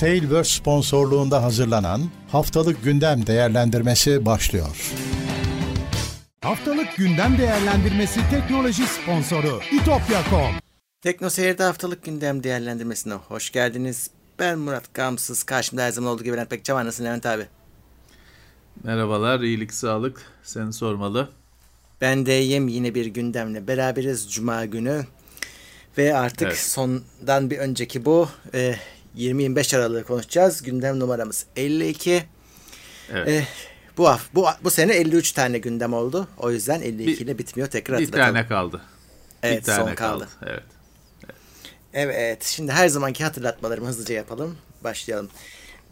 Tailverse sponsorluğunda hazırlanan Haftalık Gündem Değerlendirmesi başlıyor. Haftalık Gündem Değerlendirmesi teknoloji sponsoru itopya.com Tekno Seyir'de haftalık gündem değerlendirmesine hoş geldiniz. Ben Murat Gamsız. Karşımda her zaman olduğu gibi Levent Pekcan var. Nasılsın Levent abi? Merhabalar, iyilik, sağlık. Seni sormalı. Ben de iyiyim. Yine bir gündemle beraberiz Cuma günü. Ve artık Evet. sondan bir önceki bu e, 20-25 Aralık'ı konuşacağız. Gündem numaramız 52. Evet. E, bu, bu bu sene 53 tane gündem oldu. O yüzden 52 Bir- ile bitmiyor. Tekrar bir hatırlatalım. tane kaldı. Evet, bir tane son kaldı. Evet. Evet, şimdi her zamanki hatırlatmalarımı hızlıca yapalım. Başlayalım.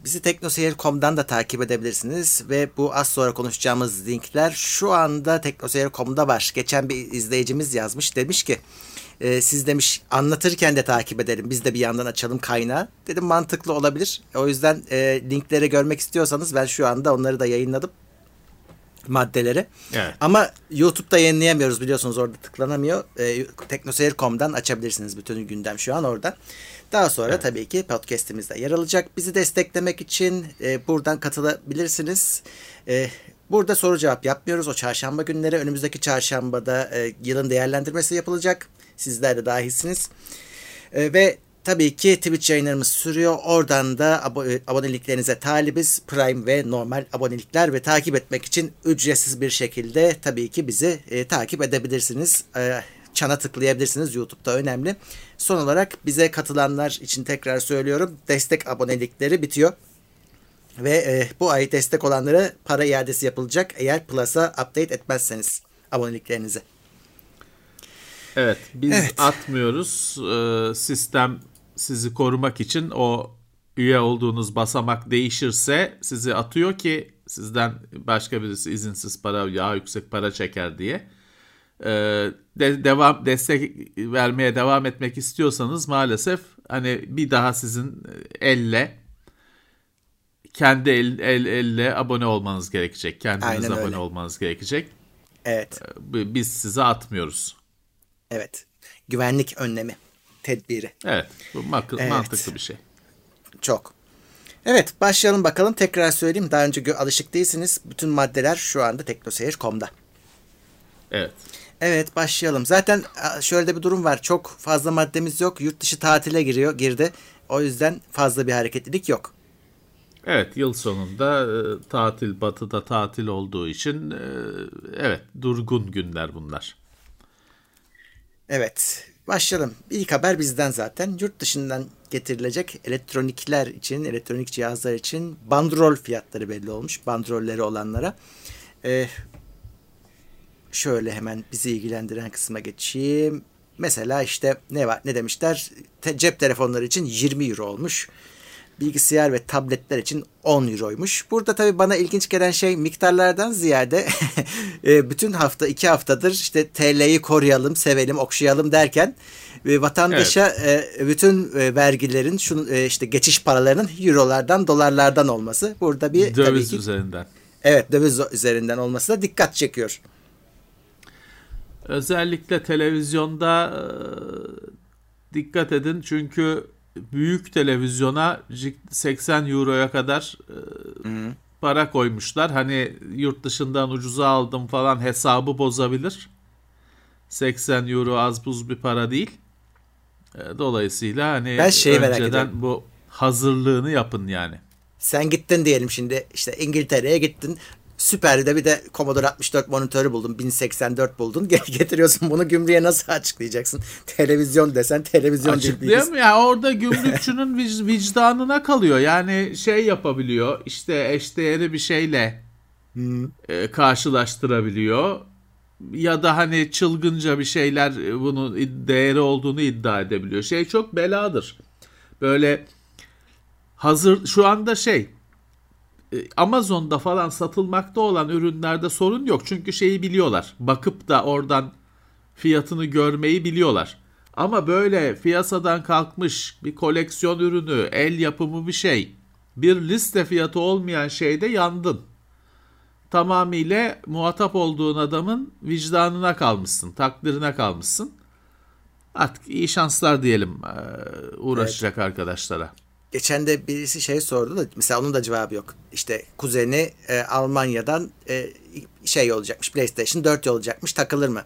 Bizi teknoseyir.com'dan da takip edebilirsiniz ve bu az sonra konuşacağımız linkler şu anda teknoseyir.com'da var. Geçen bir izleyicimiz yazmış demiş ki e, siz demiş anlatırken de takip edelim biz de bir yandan açalım kaynağı. Dedim mantıklı olabilir. O yüzden e, linkleri görmek istiyorsanız ben şu anda onları da yayınladım maddeleri. Evet. Ama YouTube'da yayınlayamıyoruz biliyorsunuz orada tıklanamıyor. E, Teknoseyir.com'dan açabilirsiniz bütün gündem şu an oradan. Daha sonra tabii ki podcast'imizde yer alacak. Bizi desteklemek için e, buradan katılabilirsiniz. E, burada soru cevap yapmıyoruz. O çarşamba günleri önümüzdeki çarşambada e, yılın değerlendirmesi yapılacak. Sizler de dahilsiniz. E, ve tabii ki Twitch yayınlarımız sürüyor. Oradan da abo- e, aboneliklerinize talibiz. Prime ve normal abonelikler ve takip etmek için ücretsiz bir şekilde tabii ki bizi e, takip edebilirsiniz. E, çana tıklayabilirsiniz. YouTube'da önemli. Son olarak bize katılanlar için tekrar söylüyorum. Destek abonelikleri bitiyor. Ve e, bu ay destek olanlara para iadesi yapılacak eğer Plus'a update etmezseniz aboneliklerinizi. Evet, biz Evet. atmıyoruz. Ee, sistem sizi korumak için o üye olduğunuz basamak değişirse sizi atıyor ki sizden başka birisi izinsiz para, daha yüksek para çeker diye. Ee, de- devam destek vermeye devam etmek istiyorsanız maalesef hani bir daha sizin elle kendi el, el elle abone olmanız gerekecek. Kendiniz Aynen abone öyle. olmanız gerekecek. Evet. Bi- Biz size atmıyoruz. Evet. Güvenlik önlemi. Tedbiri. Evet, bu mak- Evet. mantıklı bir şey. Çok. Evet başlayalım bakalım. Tekrar söyleyeyim. Daha önce alışık değilsiniz. Bütün maddeler şu anda teknoseyir.com'da. Evet. Evet başlayalım. Zaten şöyle de bir durum var. Çok fazla maddemiz yok. Yurt dışı tatile giriyor, girdi. O yüzden fazla bir hareketlilik yok. Evet, yıl sonunda e, tatil, batıda tatil olduğu için e, evet, durgun günler bunlar. Evet. Başlayalım. İlk haber bizden zaten. Yurt dışından getirilecek elektronikler için, elektronik cihazlar için bandrol fiyatları belli olmuş. Bandrolleri olanlara. Ee, şöyle hemen bizi ilgilendiren kısma geçeyim. Mesela işte ne var ne demişler? Te- cep telefonları için 20 euro olmuş. Bilgisayar ve tabletler için 10 euroymuş. Burada tabii bana ilginç gelen şey miktarlardan ziyade e, bütün hafta iki haftadır işte TL'yi koruyalım, sevelim, okşayalım derken e, vatandaşa e, bütün vergilerin şunu e, işte geçiş paralarının eurolardan, dolarlardan olması burada bir tabii Döviz ki üzerinden. evet döviz üzerinden olması da dikkat çekiyor. Özellikle televizyonda dikkat edin çünkü büyük televizyona cik- 80 euroya kadar e, para koymuşlar. Hani yurt dışından ucuza aldım falan hesabı bozabilir. 80 euro az buz bir para değil. E, Dolayısıyla hani Ben merak önceden bu hazırlığını yapın yani. Sen gittin diyelim şimdi işte İngiltere'ye gittin. Süper'de bir de Commodore 64 monitörü buldun. 1084 buldun. Ge- Getiriyorsun bunu gümrüğe nasıl açıklayacaksın? Televizyon desen televizyon değil. Açıklayamıyor ya orada gümrükçünün vic- vicdanına kalıyor. Yani şey yapabiliyor işte eşdeğeri bir şeyle e, karşılaştırabiliyor. Ya da hani çılgınca bir şeyler e, bunun değeri olduğunu iddia edebiliyor. Şey çok beladır. Böyle hazır şu anda şey Amazon'da falan satılmakta olan ürünlerde sorun yok. Çünkü şeyi biliyorlar. Bakıp da oradan fiyatını görmeyi biliyorlar. Ama böyle piyasadan kalkmış bir koleksiyon ürünü, el yapımı bir şey, bir liste fiyatı olmayan şeyde yandın. Tamamıyla muhatap olduğun adamın vicdanına kalmışsın, takdirine kalmışsın. Artık iyi şanslar diyelim eee, uğraşacak arkadaşlara. Geçen de birisi şey sordu da mesela onun da cevabı yok. İşte kuzeni e, Almanya'dan e, şey olacakmış PlayStation 4 olacakmış takılır mı?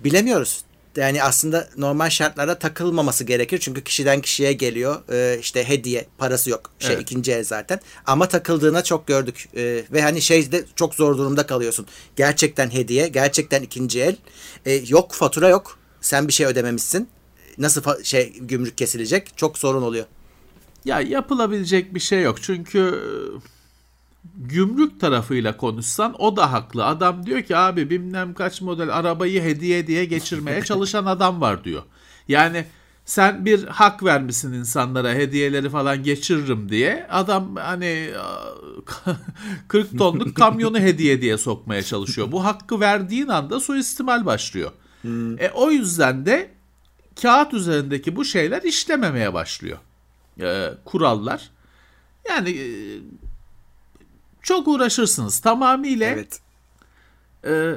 Bilemiyoruz. Yani aslında normal şartlarda takılmaması gerekir. Çünkü kişiden kişiye geliyor. E, işte hediye parası yok. Şey Evet. ikinci el zaten. Ama takıldığına çok gördük. E, ve hani şeyde çok zor durumda kalıyorsun. Gerçekten hediye, gerçekten ikinci el. E, yok fatura yok. Sen bir şey ödememişsin. Nasıl şey gümrük kesilecek? Çok sorun oluyor. Ya yapılabilecek bir şey yok. Çünkü e, gümrük tarafıyla konuşsan o da haklı. Adam diyor ki abi bilmem kaç model arabayı hediye diye geçirmeye çalışan adam var diyor. Yani sen bir hak vermişsin insanlara hediyeleri falan geçiririm diye. Adam hani 40 tonluk kamyonu hediye diye sokmaya çalışıyor. Bu hakkı verdiğin anda suistimal başlıyor. E, o yüzden de kağıt üzerindeki bu şeyler işlememeye başlıyor e, kurallar. Yani e, çok uğraşırsınız. Tamamıyla Evet. e,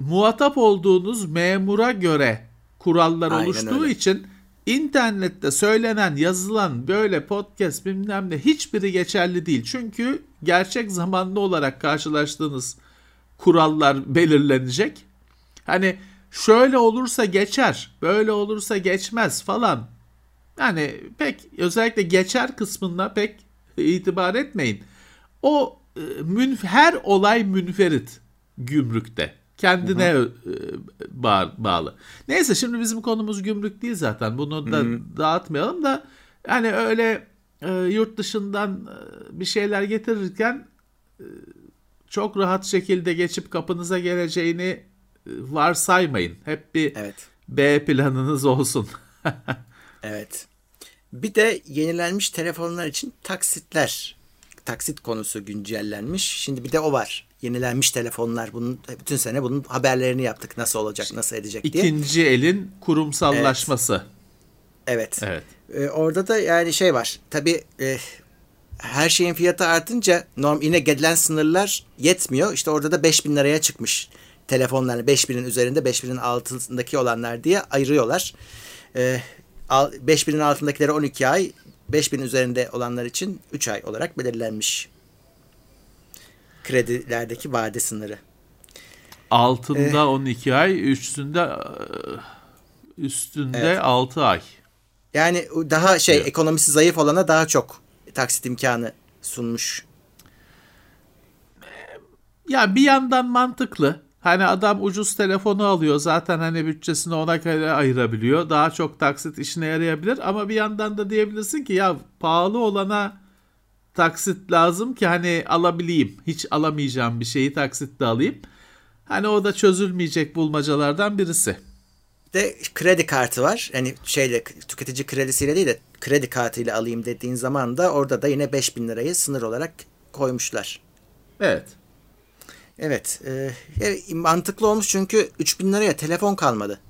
muhatap olduğunuz memura göre kurallar Aynen oluştuğu öyle. için internette söylenen, yazılan böyle podcast bilmem ne hiçbiri geçerli değil. Çünkü gerçek zamanlı olarak karşılaştığınız kurallar belirlenecek. Hani şöyle olursa geçer, böyle olursa geçmez falan. Yani pek özellikle geçer kısmına pek itibar etmeyin. O e, münf- her olay münferit gümrükte. Kendine e, bağ- bağlı. Neyse şimdi bizim konumuz gümrük değil zaten. Bunu da dağıtmayalım da hani öyle e, yurt dışından e, bir şeyler getirirken e, çok rahat şekilde geçip kapınıza geleceğini e, varsaymayın. Hep bir Evet. B planınız olsun. Evet. Bir de yenilenmiş telefonlar için taksitler. Taksit konusu güncellenmiş. Şimdi bir de o var. Yenilenmiş telefonlar. Bunun bütün sene bunun haberlerini yaptık. Nasıl olacak, nasıl edecek diye. İkinci elin kurumsallaşması. Evet. Evet. Ee, orada da yani şey var. Tabii e, her şeyin fiyatı artınca norm yine gelen sınırlar yetmiyor. İşte orada da 5000 liraya çıkmış telefonlar. 5000'in üzerinde 5000'in altındaki olanlar diye ayırıyorlar. Ee, 5000'in altındakileri 12 ay, 5000 üzerinde olanlar için 3 ay olarak belirlenmiş. Kredilerdeki vade sınırı. Altında 12 ay, üstünde e, üstünde Evet. 6 ay. Yani daha şey Evet. ekonomisi zayıf olana daha çok taksit imkanı sunmuş. Ya bir yandan mantıklı. Hani adam ucuz telefonu alıyor zaten hani bütçesini ona göre ayırabiliyor. Daha çok taksit işine yarayabilir ama bir yandan da diyebilirsin ki ya pahalı olana taksit lazım ki hani alabileyim. Hiç alamayacağım bir şeyi taksitle alayım. Hani o da çözülmeyecek bulmacalardan birisi. de kredi kartı var. Yani şeyle tüketici kredisiyle değil de kredi kartıyla alayım dediğin zaman da orada da yine 5000 lirayı sınır olarak koymuşlar. Evet. Evet. E, e, mantıklı olmuş çünkü 3000 liraya telefon kalmadı.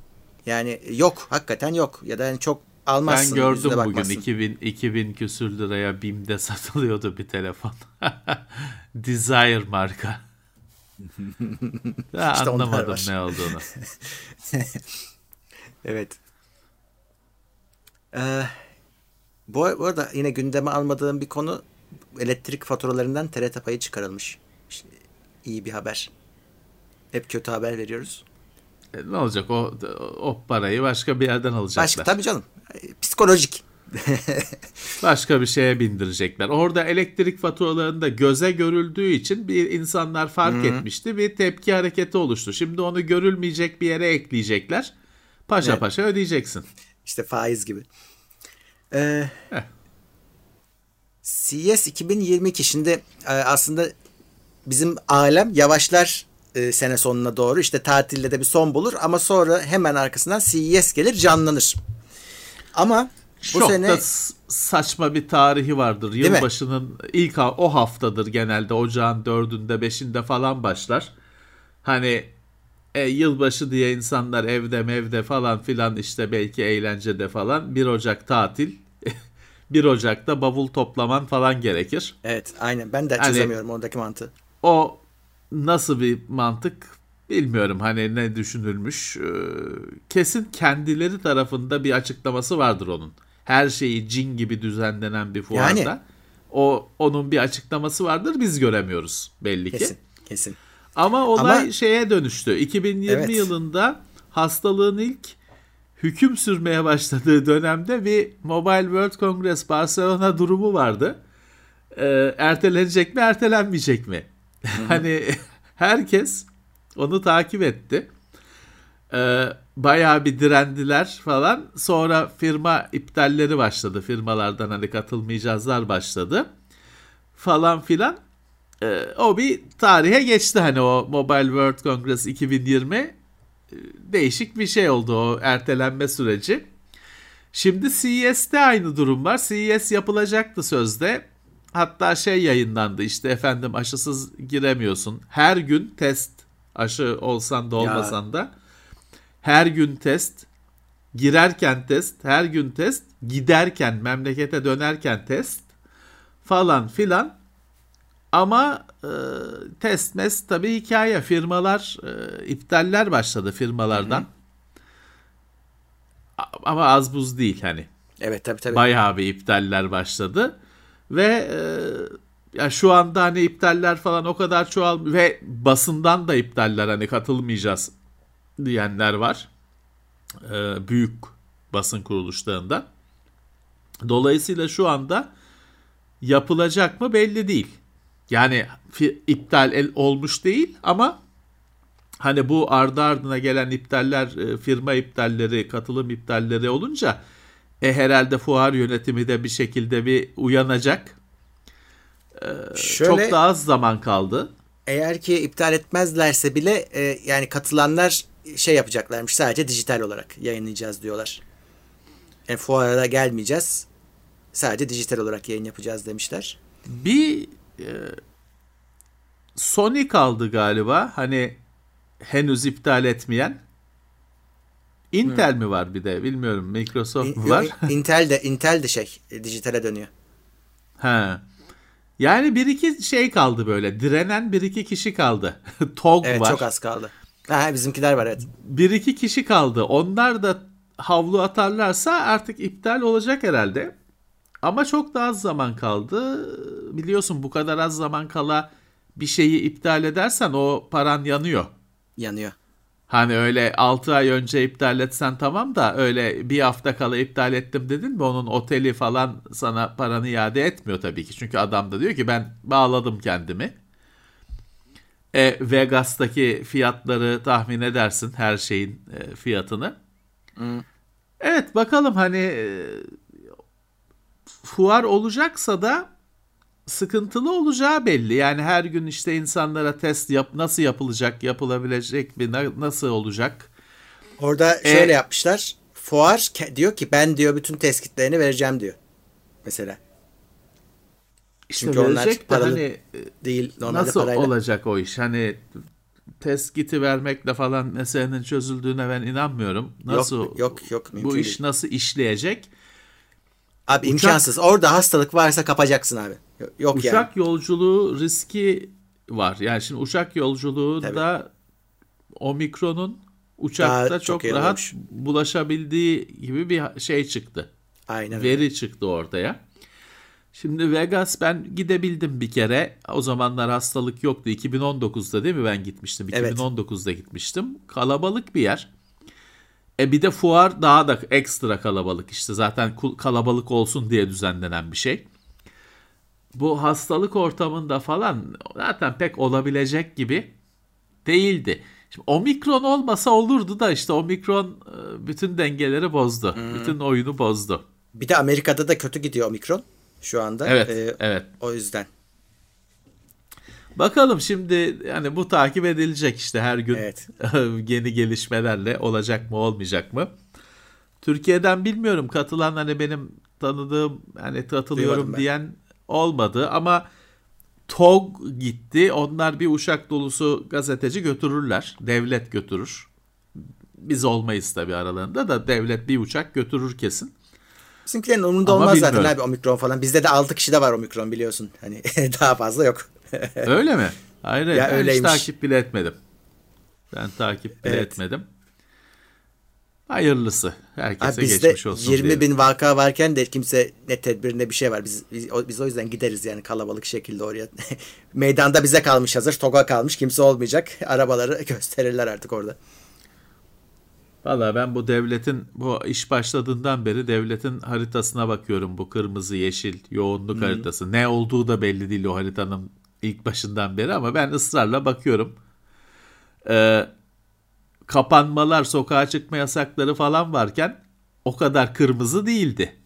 Yani yok. Hakikaten yok. Ya da yani çok Ben almazsın. gördüm yüzüne bugün bakmazsın. 2000 2000 küsür liraya BİM'de satılıyordu bir telefon. Desire marka. İşte onlar anlamadım ne olduğunu. Evet. Ee, bu, bu arada yine gündeme almadığım bir konu elektrik faturalarından TRT payı çıkarılmış. İyi bir haber. Hep kötü haber veriyoruz. E, ne olacak o o parayı başka bir yerden alacaklar. Başka tabii canım. Psikolojik. Başka bir şeye bindirecekler. Orada elektrik faturalarında göze görüldüğü için bir insanlar fark etmişti. Bir tepki hareketi oluştu. Şimdi onu görülmeyecek bir yere ekleyecekler. Paşa Evet. paşa ödeyeceksin. İşte faiz gibi. Ee, Heh. CES 2022 şimdi e, aslında bizim alem yavaşlar e, sene sonuna doğru işte tatilde de bir son bulur ama sonra hemen arkasından CES gelir canlanır. Ama bu Çok sene da saçma bir tarihi vardır. mi? Yılbaşının ilk ha- o haftadır genelde. Ocağın dördünde beşinde falan başlar. Hani e, yılbaşı diye insanlar evde mevde falan filan işte belki eğlencede falan. 1 Ocak tatil. 1 Ocak'ta bavul toplaman falan gerekir. evet aynen ben de Hani- çözemiyorum oradaki mantığı. O nasıl bir mantık bilmiyorum hani ne düşünülmüş. Ee, Kesin kendileri tarafında bir açıklaması vardır onun. her şeyi cin gibi düzenlenen bir fuarda. Yani. O onun bir açıklaması vardır biz göremiyoruz belli ki. Kesin. Kesin. Ama olay Ama- şeye dönüştü. 2020 Evet. yılında hastalığın ilk hüküm sürmeye başladığı dönemde bir Mobile World Congress Barcelona durumu vardı. Ee, ertelenecek mi, ertelenmeyecek mi? Hani herkes onu takip etti. Ee, bayağı bir direndiler falan. Sonra firma iptalleri başladı. Firmalardan hani katılmayacağızlar başladı. Falan filan. Ee, o bir tarihe geçti hani o Mobile World Congress 2020 Ee, değişik bir şey oldu o ertelenme süreci. Şimdi CES'te aynı durum var. CES yapılacaktı sözde. Hatta şey yayınlandı işte efendim aşısız giremiyorsun. Her gün test aşı olsan da olmasan da. Her gün test. Girerken test. Her gün test. Giderken memlekete dönerken test. Falan filan. Ama e, test mes tabii hikaye. Firmalar e, iptaller başladı firmalardan. A- Ama az buz değil hani. Evet tabii tabii. Bayağı bir iptaller başladı. Ve e, ya şu anda hani iptaller falan o kadar çoğal ve basından da iptaller hani katılmayacağız diyenler var. E, büyük basın kuruluşlarında. Dolayısıyla şu anda yapılacak mı belli değil. Yani iptal el- olmuş değil ama hani bu ardı ardına gelen iptaller, e, firma iptalleri, katılım iptalleri olunca e, herhalde fuar yönetimi de bir şekilde bir uyanacak. Şöyle, Çok da az zaman kaldı. eğer ki iptal etmezlerse bile e, yani katılanlar şey yapacaklarmış sadece dijital olarak yayınlayacağız diyorlar. Yani fuara da gelmeyeceğiz. Sadece dijital olarak yayın yapacağız demişler. Bir e, Sony kaldı galiba. Hani henüz iptal etmeyen. Intel mi var bir de bilmiyorum. Microsoft mu var? Intel de Intel de şey e, dijitale dönüyor. Ha. Yani bir iki şey kaldı böyle. Direnen bir iki kişi kaldı. TOG Evet var. çok az kaldı. Ha, bizimkiler var evet. Bir iki kişi kaldı. Onlar da havlu atarlarsa artık iptal olacak herhalde. Ama çok da az zaman kaldı. Biliyorsun bu kadar az zaman kala bir şeyi iptal edersen o paran yanıyor. Yanıyor. Hani öyle 6 ay önce iptal etsen tamam da öyle bir hafta kala iptal ettim dedin mi onun oteli falan sana paranı iade etmiyor tabii ki. Çünkü adam da diyor ki ben bağladım kendimi. E, Vegas'taki fiyatları tahmin edersin her şeyin e, fiyatını. Evet bakalım hani e, fuar olacaksa da sıkıntılı olacağı belli. Yani her gün işte insanlara test yap nasıl yapılacak, yapılabilecek mi, na- nasıl olacak? Orada E- şöyle yapmışlar. Fuar diyor ki ben diyor bütün test kitlerini vereceğim diyor. Mesela. İşte Çünkü onlar verecek de paralı hani e, Değil normalde nasıl parayla. olacak o iş? Hani test kiti vermekle falan meselenin çözüldüğüne ben inanmıyorum. Nasıl Yok, yok, yok, bu mümkün iş değil. nasıl işleyecek? Abi Uçak- imkansız. Orada hastalık varsa kapacaksın abi. Yok, Uçak yani. yolculuğu riski var. Yani şimdi uçak yolculuğunda omikronun uçakta Daha çok, çok rahat olmuş. bulaşabildiği gibi bir şey çıktı. Aynen öyle. Veri çıktı ortaya. Şimdi Vegas ben gidebildim bir kere. O zamanlar hastalık yoktu. 2019'da değil mi ben gitmiştim? Evet. 2019'da gitmiştim. Kalabalık bir yer. E bir de fuar daha da ekstra kalabalık işte. Zaten kalabalık olsun diye düzenlenen bir şey. Bu hastalık ortamında falan zaten pek olabilecek gibi değildi. Şimdi omikron olmasa olurdu da işte omikron e, bütün dengeleri bozdu. Bütün oyunu bozdu. Bir de Amerika'da da kötü gidiyor omikron şu anda. Evet, Ee, evet. O yüzden. Bakalım şimdi yani bu takip edilecek işte her gün Evet. yeni gelişmelerle olacak mı olmayacak mı? Türkiye'den bilmiyorum katılan hani benim tanıdığım hani katılıyorum diyen olmadı ama TOG gitti. Onlar bir uçak dolusu gazeteci götürürler. Devlet götürür. Biz olmayız tabii aralarında da devlet bir uçak götürür kesin. Bizimkilerin umurunda Ama olmaz zaten bilmiyorum. abi omikron falan. Bizde de 6 kişi de var omikron biliyorsun. Hani daha fazla yok. Öyle mi? Hayır, ben öyleymiş. hiç takip bile etmedim. Ben takip bile Evet. etmedim. Hayırlısı. Herkese Abi geçmiş olsun 20 diyelim. bin vaka varken de kimse ne tedbirinde bir şey var. Biz, biz, o, biz o yüzden gideriz yani kalabalık şekilde oraya. Meydanda bize kalmış hazır. Toga kalmış. Kimse olmayacak. Arabaları gösterirler artık orada. Valla ben bu devletin bu iş başladığından beri devletin haritasına bakıyorum. Bu kırmızı yeşil yoğunluk haritası. Ne olduğu da belli değil o haritanın ilk başından beri ama ben ısrarla bakıyorum. Ee, kapanmalar, sokağa çıkma yasakları falan varken o kadar kırmızı değildi.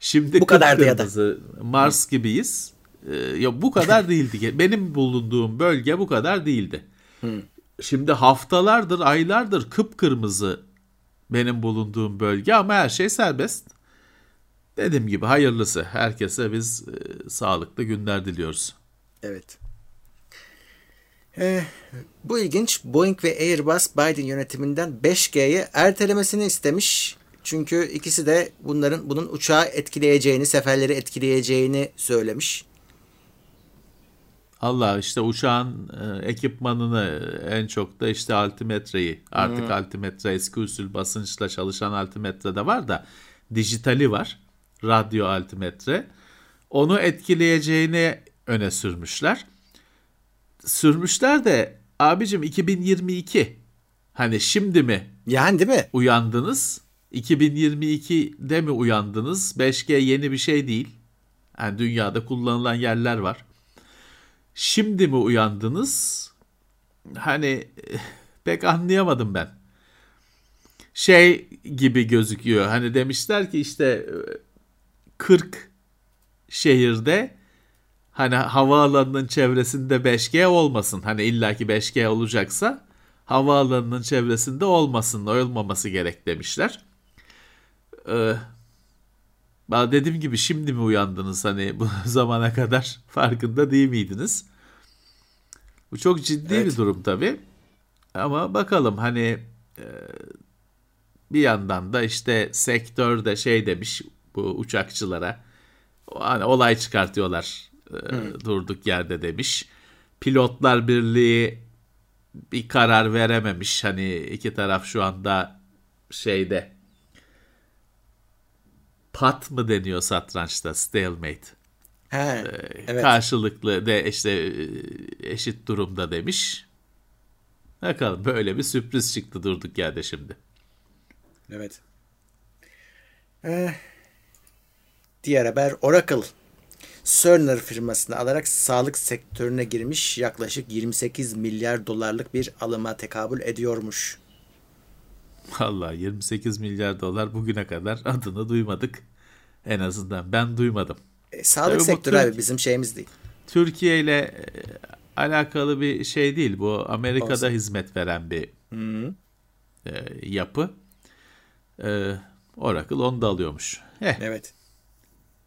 Şimdi Bu kadardı ya da. Mars gibiyiz. Ee, ya bu kadar değildi. Benim bulunduğum bölge bu kadar değildi. Şimdi haftalardır, aylardır kıpkırmızı benim bulunduğum bölge ama her şey serbest. Dediğim gibi hayırlısı. Herkese biz e, sağlıklı günler diliyoruz. Evet. Ee, bu ilginç. Boeing ve Airbus Biden yönetiminden 5G'yi ertelemesini istemiş. Çünkü ikisi de bunların bunun uçağı etkileyeceğini, seferleri etkileyeceğini söylemiş. Allah işte uçağın e, ekipmanını en çok da işte altimetreyi artık altimetre eski usul basınçla çalışan altimetre de var da dijitali var radyo altimetre onu etkileyeceğini öne sürmüşler sürmüşler de abicim 2022 hani şimdi mi Yani değil mi? uyandınız 2022'de mi uyandınız 5G yeni bir şey değil yani dünyada kullanılan yerler var Şimdi mi uyandınız? Hani eh, pek anlayamadım ben. Şey gibi gözüküyor. Hani demişler ki işte eh, 40 şehirde hani havaalanının çevresinde 5G olmasın. Hani illaki 5G olacaksa havaalanının çevresinde olmasın, olmaması gerek demişler. Ee, ben dediğim gibi şimdi mi uyandınız hani bu zamana kadar farkında değil miydiniz? Bu çok ciddi Evet. bir durum tabii. Ama bakalım hani e, bir yandan da işte sektör de şey demiş bu uçakçılara hani olay çıkartıyorlar e, durduk yerde demiş. Pilotlar Birliği bir karar verememiş. Hani iki taraf şu anda şeyde pat mı deniyor satrançta stalemate. He, evet. Karşılıklı de işte e, eşit durumda demiş. Bakalım böyle bir sürpriz çıktı durduk yerde şimdi. Evet. Ee, diğer haber Oracle. Cerner firmasını alarak sağlık sektörüne girmiş yaklaşık 28 milyar dolarlık bir alıma tekabül ediyormuş. Vallahi 28 milyar dolar bugüne kadar adını duymadık. En azından ben duymadım. E, sağlık Tabii sektörü Türk- abi bizim şeyimiz değil. Türkiye ile e, alakalı bir şey değil. Bu Amerika'da Olsun. hizmet veren bir e, yapı. E, Oracle onu da alıyormuş. Eh, Evet.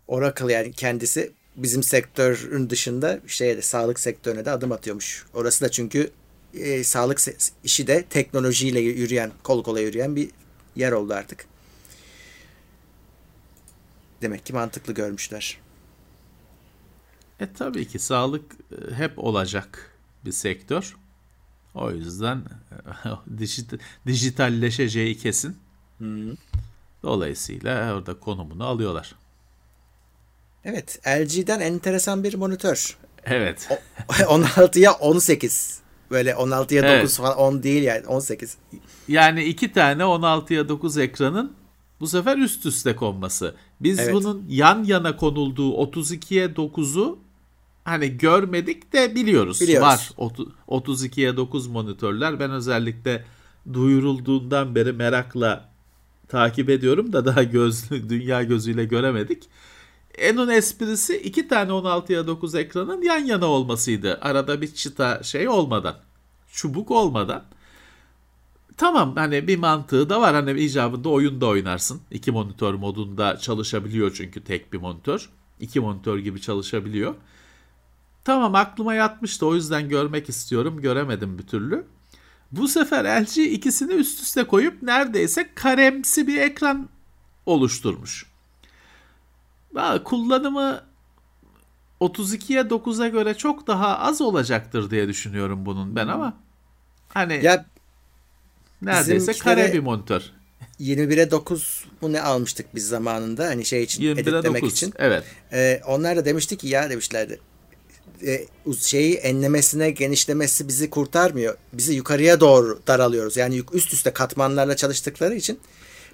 Oracle yani kendisi bizim sektörün dışında şeye de sağlık sektörüne de adım atıyormuş. Orası da çünkü e, sağlık işi de teknolojiyle yürüyen, kol kola yürüyen bir yer oldu artık. Demek ki mantıklı görmüşler. E tabii ki sağlık e, hep olacak bir sektör. O yüzden e, dijit, dijitalleşeceği kesin. Dolayısıyla orada konumunu alıyorlar. Evet, LG'den enteresan bir monitör. Evet. 16'ya 18. Böyle 16'ya 9 Evet. falan 10 değil yani 18. Yani iki tane 16'ya 9 ekranın bu sefer üst üste konması. Biz Evet. bunun yan yana konulduğu 32'ye 9'u hani görmedik de biliyoruz. Biliyoruz. Var Otu- 32'ye 9 monitörler. Ben özellikle duyurulduğundan beri merakla takip ediyorum da daha gözlü dünya gözüyle göremedik. Enun esprisi iki tane 16'ya 9 ekranın yan yana olmasıydı. Arada bir çıta şey olmadan. Çubuk olmadan. Tamam hani bir mantığı da var. Hani icabında oyunda oynarsın. İki monitör modunda çalışabiliyor çünkü tek bir monitör. İki monitör gibi çalışabiliyor. Tamam aklıma yatmıştı o yüzden görmek istiyorum. Göremedim bir türlü. Bu sefer LG ikisini üst üste koyup neredeyse karemsi bir ekran oluşturmuş. Kullanımı 32'ye 9'a göre çok daha az olacaktır diye düşünüyorum bunun ben ama hani Ya neredeyse kare bir monitör. 21'e 9 bu ne almıştık biz zamanında hani şey için 21'e editlemek 9. için. Evet. Ee, onlar da demişti ki ya demişlerdi e, şeyi enlemesine genişlemesi bizi kurtarmıyor. Bizi yukarıya doğru daralıyoruz. Yani üst üste katmanlarla çalıştıkları için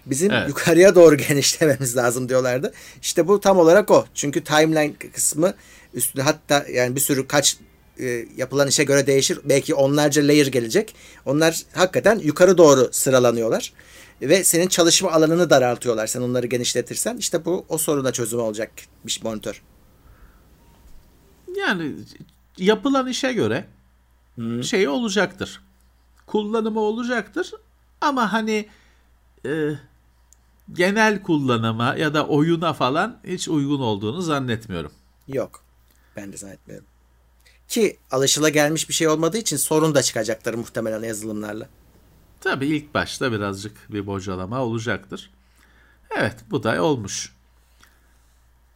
bizim Evet. yukarıya doğru genişlememiz lazım diyorlardı. İşte bu tam olarak o. Çünkü timeline kısmı üstüne hatta yani bir sürü kaç e, yapılan işe göre değişir. Belki onlarca layer gelecek. Onlar hakikaten yukarı doğru sıralanıyorlar. Ve senin çalışma alanını daraltıyorlar. Sen onları genişletirsen işte bu o soruna çözüm olacak bir monitör. Yani yapılan işe göre şey olacaktır. Kullanımı olacaktır. Ama hani e, genel kullanıma ya da oyuna falan hiç uygun olduğunu zannetmiyorum. Yok. Ben de zannetmiyorum. Ki alışılagelmiş bir şey olmadığı için sorun da çıkacaktır muhtemelen yazılımlarla. Tabii ilk başta birazcık bir bocalama olacaktır. Evet bu da olmuş.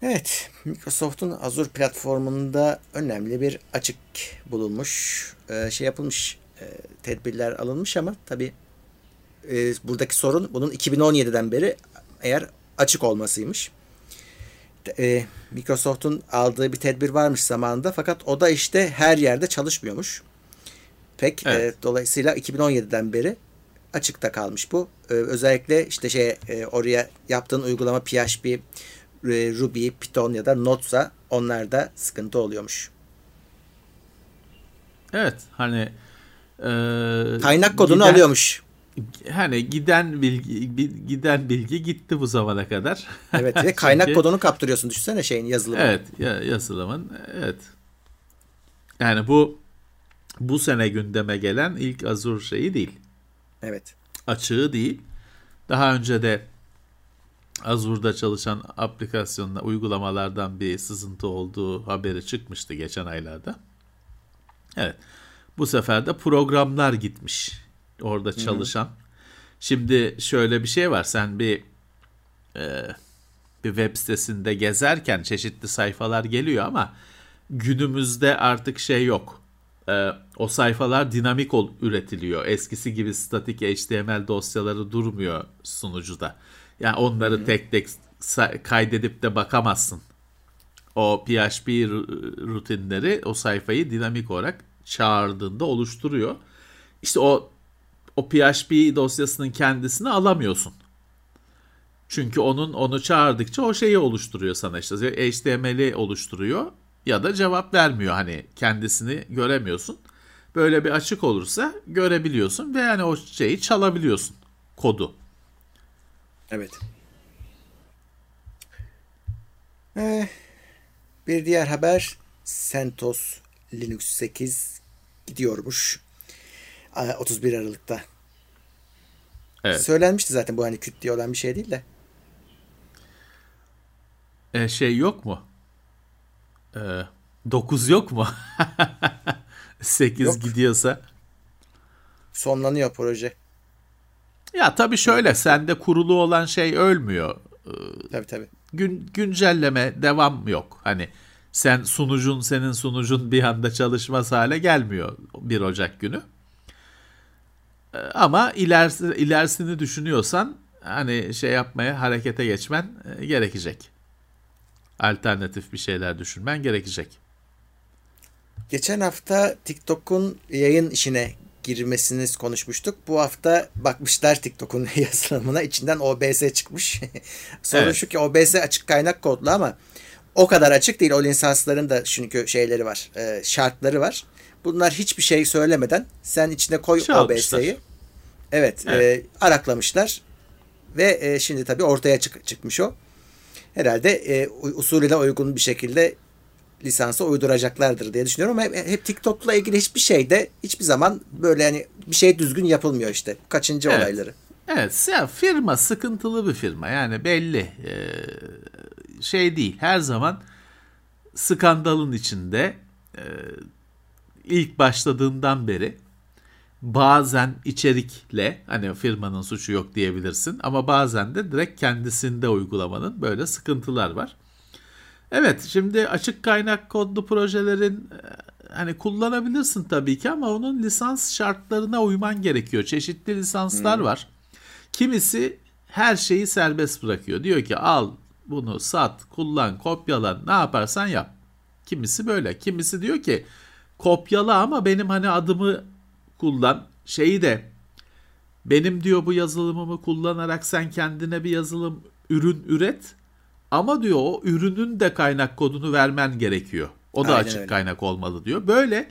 Evet, Microsoft'un Azure platformunda önemli bir açık bulunmuş. Ee, şey yapılmış, e, tedbirler alınmış ama tabii e, buradaki sorun bunun 2017'den beri eğer açık olmasıymış. E, Microsoft'un aldığı bir tedbir varmış zamanında fakat o da işte her yerde çalışmıyormuş. Pek Evet. e, dolayısıyla 2017'den beri açıkta kalmış bu. E, özellikle işte şey e, oraya yaptığın uygulama PHP, e, Ruby, Python ya da Node'sa onlarda sıkıntı oluyormuş. Evet hani e, Kaynak kodunu giden- alıyormuş. Hani giden bilgi bi- giden bilgi gitti bu zamana kadar. Evet ve kaynak Çünkü- kodunu kaptırıyorsun düşünsene şeyin yazılımı. Evet, ya, yazılımın evet. Yani bu bu sene gündeme gelen ilk Azure şeyi değil. Evet. Açığı değil. Daha önce de Azure'da çalışan aplikasyonla uygulamalardan bir sızıntı olduğu haberi çıkmıştı geçen aylarda. Evet. Bu sefer de programlar gitmiş. Orada çalışan. Şimdi şöyle bir şey var. Sen bir e, bir web sitesinde gezerken çeşitli sayfalar geliyor ama günümüzde artık şey yok. Ee, o sayfalar dinamik ol, üretiliyor. Eskisi gibi statik HTML dosyaları durmuyor sunucuda. Yani onları tek tek sa- kaydedip de bakamazsın. O PHP ru- rutinleri o sayfayı dinamik olarak çağırdığında oluşturuyor. İşte o o PHP dosyasının kendisini alamıyorsun. Çünkü onun onu çağırdıkça o şeyi oluşturuyor sana işte HTML'i oluşturuyor ya da cevap vermiyor hani kendisini göremiyorsun. Böyle bir açık olursa görebiliyorsun ve yani o şeyi çalabiliyorsun kodu. Evet. Ee, bir diğer haber CentOS Linux 8 gidiyormuş. Aa, 31 Aralık'ta. Evet. Söylenmişti zaten bu hani küt diye olan bir şey değil de. E, şey yok mu? E, 9 yok mu? 8 Yok. gidiyorsa. Sonlanıyor proje. Ya tabii şöyle sende kurulu olan şey ölmüyor. Tabii tabii. gün, güncelleme devam yok. Hani sen sunucun senin sunucun bir anda çalışmaz hale gelmiyor 1 Ocak günü. Ama ilerisi, ilerisini düşünüyorsan hani şey yapmaya harekete geçmen e, gerekecek. Alternatif bir şeyler düşünmen gerekecek. Geçen hafta TikTok'un yayın işine girmesini konuşmuştuk. Bu hafta bakmışlar TikTok'un yazılımına içinden OBS çıkmış. Sorun Evet. şu ki OBS açık kaynak kodlu ama o kadar açık değil. O lisansların da çünkü şeyleri var, e, şartları var. Bunlar hiçbir şey söylemeden sen içine koy Çalmışlar. OBS'yi. Evet, Evet. E, araklamışlar ve e, şimdi tabii ortaya çık- çıkmış o. Herhalde e, usulüne uygun bir şekilde lisansı uyduracaklardır diye düşünüyorum. Hep, hep TikTok'la ilgili hiçbir şeyde hiçbir zaman böyle hani bir şey düzgün yapılmıyor işte. Kaçıncı Evet. olayları. Evet ya firma sıkıntılı bir firma yani belli Ee, şey değil her zaman skandalın içinde Ee, ilk başladığından beri bazen içerikle hani firmanın suçu yok diyebilirsin ama bazen de direkt kendisinde uygulamanın böyle sıkıntılar var. Evet şimdi açık kaynak kodlu projelerin e, hani kullanabilirsin tabii ki ama onun lisans şartlarına uyman gerekiyor. Çeşitli lisanslar var. Kimisi her şeyi serbest bırakıyor. Diyor ki al bunu sat, kullan, kopyala ne yaparsan yap. Kimisi böyle. Kimisi diyor ki kopyala ama benim hani adımı kullan. Şeyi de benim diyor bu yazılımımı kullanarak sen kendine bir yazılım ürün üret. Ama diyor o ürünün de kaynak kodunu vermen gerekiyor. O da Aynen açık öyle. kaynak olmalı diyor. Böyle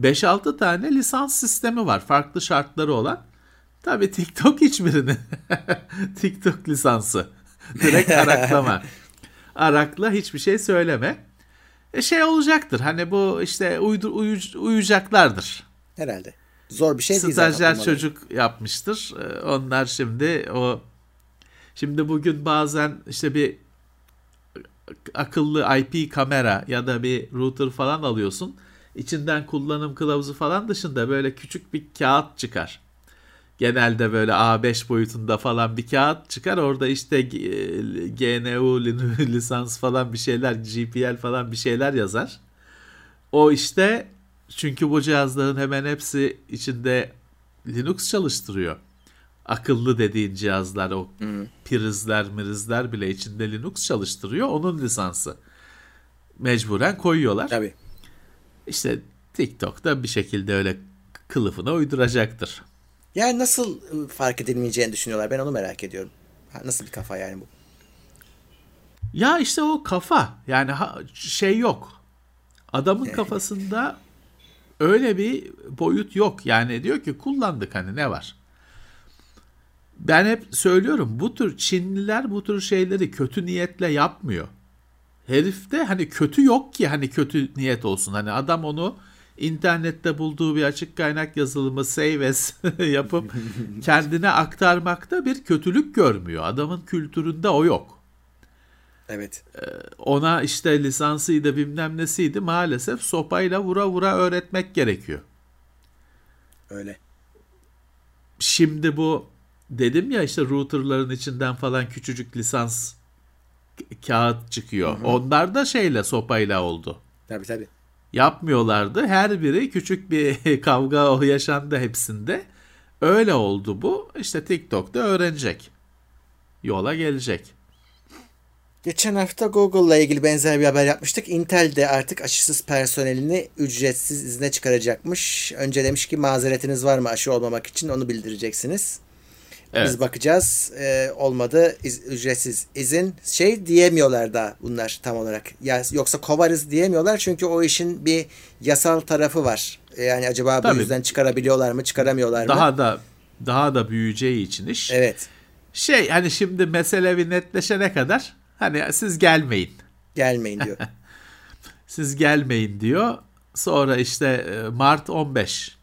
5-6 tane lisans sistemi var. Farklı şartları olan. Tabii TikTok hiçbirini. TikTok lisansı. Direkt araklama. Arakla hiçbir şey söyleme. E şey olacaktır. Hani bu işte uydu, uyu- uyuyacaklardır. Herhalde. Zor bir şey değil zaten. Stajyer çocuk yapmıştır. Ee, Onlar şimdi o şimdi bugün bazen işte bir akıllı IP kamera ya da bir router falan alıyorsun. İçinden kullanım kılavuzu falan dışında böyle küçük bir kağıt çıkar. Genelde böyle A5 boyutunda falan bir kağıt çıkar. Orada işte GNU lin- lisans falan bir şeyler, GPL falan bir şeyler yazar. O işte çünkü bu cihazların hemen hepsi içinde Linux çalıştırıyor. Akıllı dediğin cihazlar o prizler mirizler bile içinde Linux çalıştırıyor. Onun lisansı. Mecburen koyuyorlar. Tabii. İşte TikTok'ta bir şekilde öyle kılıfına uyduracaktır. Yani nasıl ıı, fark edilmeyeceğini düşünüyorlar. Ben onu merak ediyorum. Nasıl bir kafa yani bu? Ya işte o kafa yani ha- şey yok. Adamın kafasında öyle bir boyut yok. Yani diyor ki kullandık hani ne var? Ben hep söylüyorum bu tür Çinliler bu tür şeyleri kötü niyetle yapmıyor. Herifte hani kötü yok ki hani kötü niyet olsun. Hani adam onu internette bulduğu bir açık kaynak yazılımı save as yapıp kendine aktarmakta bir kötülük görmüyor. Adamın kültüründe o yok Evet. ona işte lisansıydı bilmem nesiydi maalesef sopayla vura vura öğretmek gerekiyor. Öyle. Şimdi bu dedim ya işte routerların içinden falan küçücük lisans kağıt çıkıyor. Onlar da şeyle sopayla oldu. Tabii tabii. Yapmıyorlardı. Her biri küçük bir kavga yaşandı hepsinde. Öyle oldu bu. İşte TikTok'ta öğrenecek. Yola gelecek. Geçen hafta Google'la ilgili benzer bir haber yapmıştık. Intel de artık aşısız personelini ücretsiz izne çıkaracakmış. Önce demiş ki mazeretiniz var mı aşı olmamak için onu bildireceksiniz. Evet. Biz bakacağız. Ee, olmadı iz- ücretsiz izin. Şey diyemiyorlar da bunlar tam olarak. Ya, yoksa kovarız diyemiyorlar çünkü o işin bir yasal tarafı var. Yani acaba bu Tabii. yüzden çıkarabiliyorlar mı çıkaramıyorlar mı? Daha da daha da büyüyeceği için iş. Evet. Şey hani şimdi mesele bir netleşene kadar hani siz gelmeyin. Gelmeyin diyor. Siz gelmeyin diyor. Sonra işte e, Mart 15.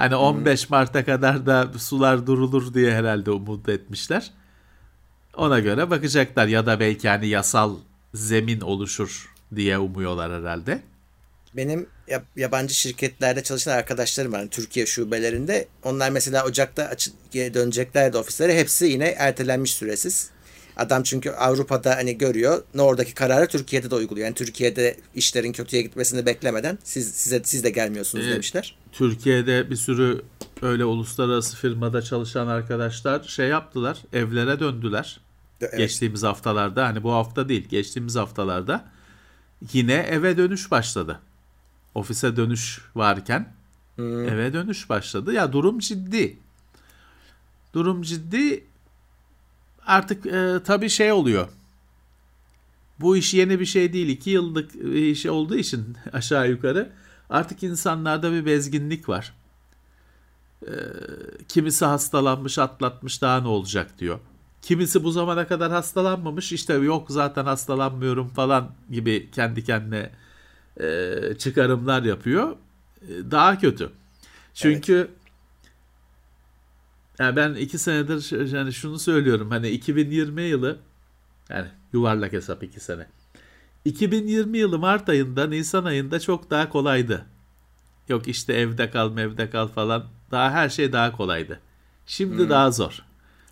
Hani 15 Mart'a kadar da sular durulur diye herhalde umut etmişler. Ona göre bakacaklar ya da belki hani yasal zemin oluşur diye umuyorlar herhalde. Benim yabancı şirketlerde çalışan arkadaşlarım var. hani Türkiye şubelerinde. Onlar mesela Ocak'ta açı- geri döneceklerdi ofislere. Hepsi yine ertelenmiş süresiz. Adam çünkü Avrupa'da hani görüyor. Ne oradaki kararı Türkiye'de de uyguluyor. Yani Türkiye'de işlerin kötüye gitmesini beklemeden siz size siz de gelmiyorsunuz Evet. demişler. Türkiye'de bir sürü öyle uluslararası firmada çalışan arkadaşlar şey yaptılar, evlere döndüler. Evet. Geçtiğimiz haftalarda hani bu hafta değil, geçtiğimiz haftalarda yine eve dönüş başladı. Ofise dönüş varken eve dönüş başladı. Ya durum ciddi. Durum ciddi. Artık e, tabii şey oluyor. Bu iş yeni bir şey değil. İki yıllık bir iş olduğu için aşağı yukarı artık insanlarda bir bezginlik var. Ee, kimisi hastalanmış, atlatmış daha ne olacak diyor. Kimisi bu zamana kadar hastalanmamış işte yok zaten hastalanmıyorum falan gibi kendi kendine e, çıkarımlar yapıyor. E, daha kötü. Çünkü yani ben iki senedir yani şunu söylüyorum hani 2020 yılı yani yuvarlak hesap iki sene. 2020 yılı Mart ayında Nisan ayında çok daha kolaydı. Yok işte evde kal evde kal falan daha her şey daha kolaydı. Şimdi daha zor.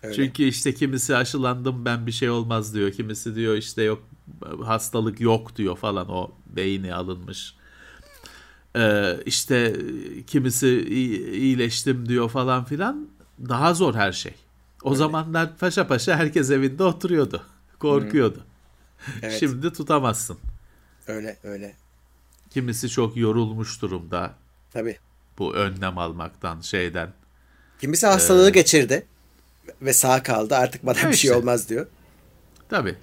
Öyle. Çünkü işte kimisi aşılandım ben bir şey olmaz diyor. Kimisi diyor işte yok hastalık yok diyor falan o beyni alınmış. Ee, işte kimisi iyi- iyileştim diyor falan filan. Daha zor her şey. O zamanlar paşa paşa herkes evinde oturuyordu. Korkuyordu. Evet. Şimdi tutamazsın. Öyle öyle. Kimisi çok yorulmuş durumda Tabii. bu önlem almaktan şeyden. Kimisi hastalığı geçirdi ve sağ kaldı. Artık bana bir Evet şey işte. olmaz diyor. Tabii.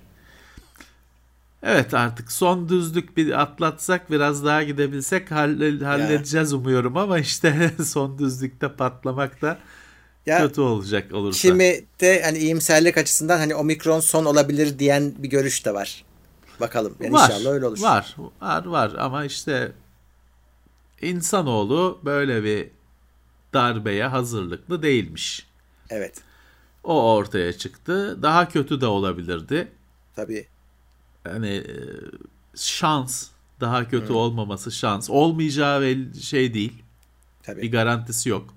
Evet artık son düzlük bir atlatsak biraz daha gidebilsek halle- halledeceğiz umuyorum ama işte son düzlükte patlamak da Ya kötü olacak olursa. kimi de hani iyimserlik açısından hani omikron son olabilir diyen bir görüş de var. Bakalım. Yani var, inşallah öyle olur. Var, var, var ama işte insanoğlu böyle bir darbeye hazırlıklı değilmiş. Evet. O ortaya çıktı. Daha kötü de olabilirdi. Tabii. hani e, şans daha kötü olmaması şans olmayacağı şey değil Tabii. bir garantisi yok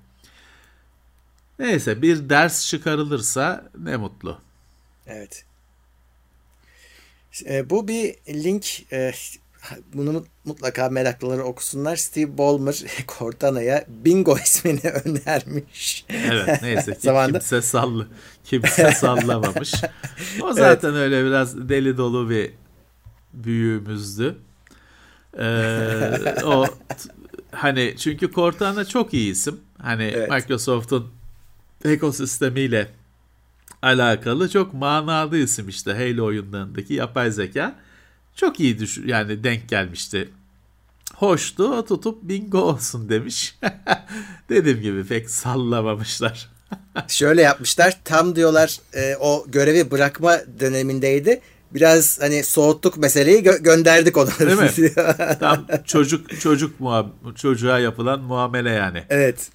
neyse bir ders çıkarılırsa ne mutlu Evet. E, bu bir link. e, bunu mutlaka meraklıları okusunlar. Steve Ballmer Cortana'ya Bingo ismini önermiş. evet neyse ki Zamanında. kimse sallı kimse sallamamış o zaten öyle biraz deli dolu bir büyüğümüzdü Ee, o hani çünkü Cortana çok iyi isim hani Evet. Microsoft'un ekosistemiyle alakalı çok manalı isim işte Halo oyunlarındaki yapay zeka çok iyi düş yani denk gelmişti. Hoştu tutup bingo olsun demiş. Dediğim gibi pek sallamamışlar. Şöyle yapmışlar. Tam diyorlar e, o görevi bırakma dönemindeydi. Biraz hani soğuttuk meseleyi gö- gönderdik onu. Değil mi? Tam çocuk çocuk muha- çocuğa yapılan muamele yani. evet.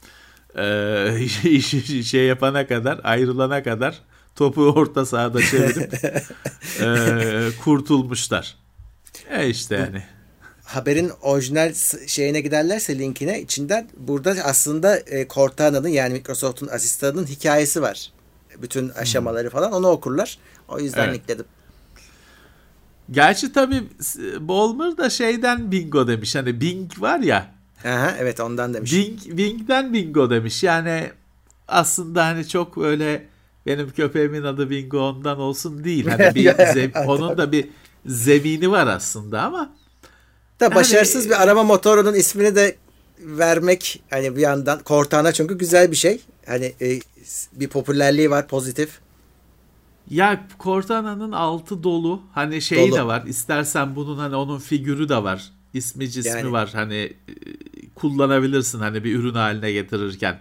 İşi şey yapana kadar ayrılana kadar topu orta sahada çevirip e, kurtulmuşlar. E işte yani. Haberin orijinal şeyine giderlerse linkine içinden burada aslında e, Cortana'nın yani Microsoft'un asistanının hikayesi var. Bütün aşamaları falan onu okurlar. O yüzden Hmm. Evet. linkledim. Gerçi tabii Ballmer da şeyden bingo demiş. Hani Bing var ya. Aha, evet ondan demiş. Bing, Bing'den bingo demiş. Yani aslında hani çok öyle benim köpeğimin adı Bingo ondan olsun değil. Hani bir ze- onun da bir zemini var aslında ama Da başarısız Hani- bir arama motorunun ismini de vermek hani bir yandan Cortana çünkü güzel bir şey. Hani e, bir popülerliği var pozitif. Ya Cortana'nın altı dolu. Hani şeyi Dolu. de var. İstersen bunun hani onun figürü de var. İsmi cismi Yani. var. Hani e, kullanabilirsin hani bir ürün haline getirirken.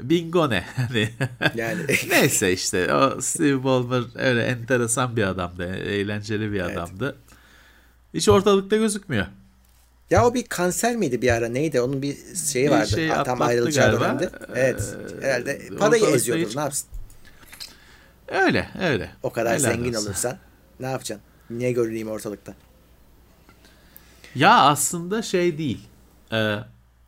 Bingo ne? Hani Yani neyse işte o Steve Ballmer öyle enteresan bir adamdı. Eğlenceli bir adamdı. Hiç ortalıkta gözükmüyor. ya o bir kanser miydi bir ara neydi? Onun bir şeyi Bir vardı. şey Ha, Tam ayrılacağı galiba. dönemde. Evet. Ee, Herhalde parayı eziyordur. hiç- Ne yapsın? Öyle öyle. O kadar Helal zengin olsun. olursan ne yapacaksın? Niye görüneyim ortalıkta? Ya aslında şey değil. Ee,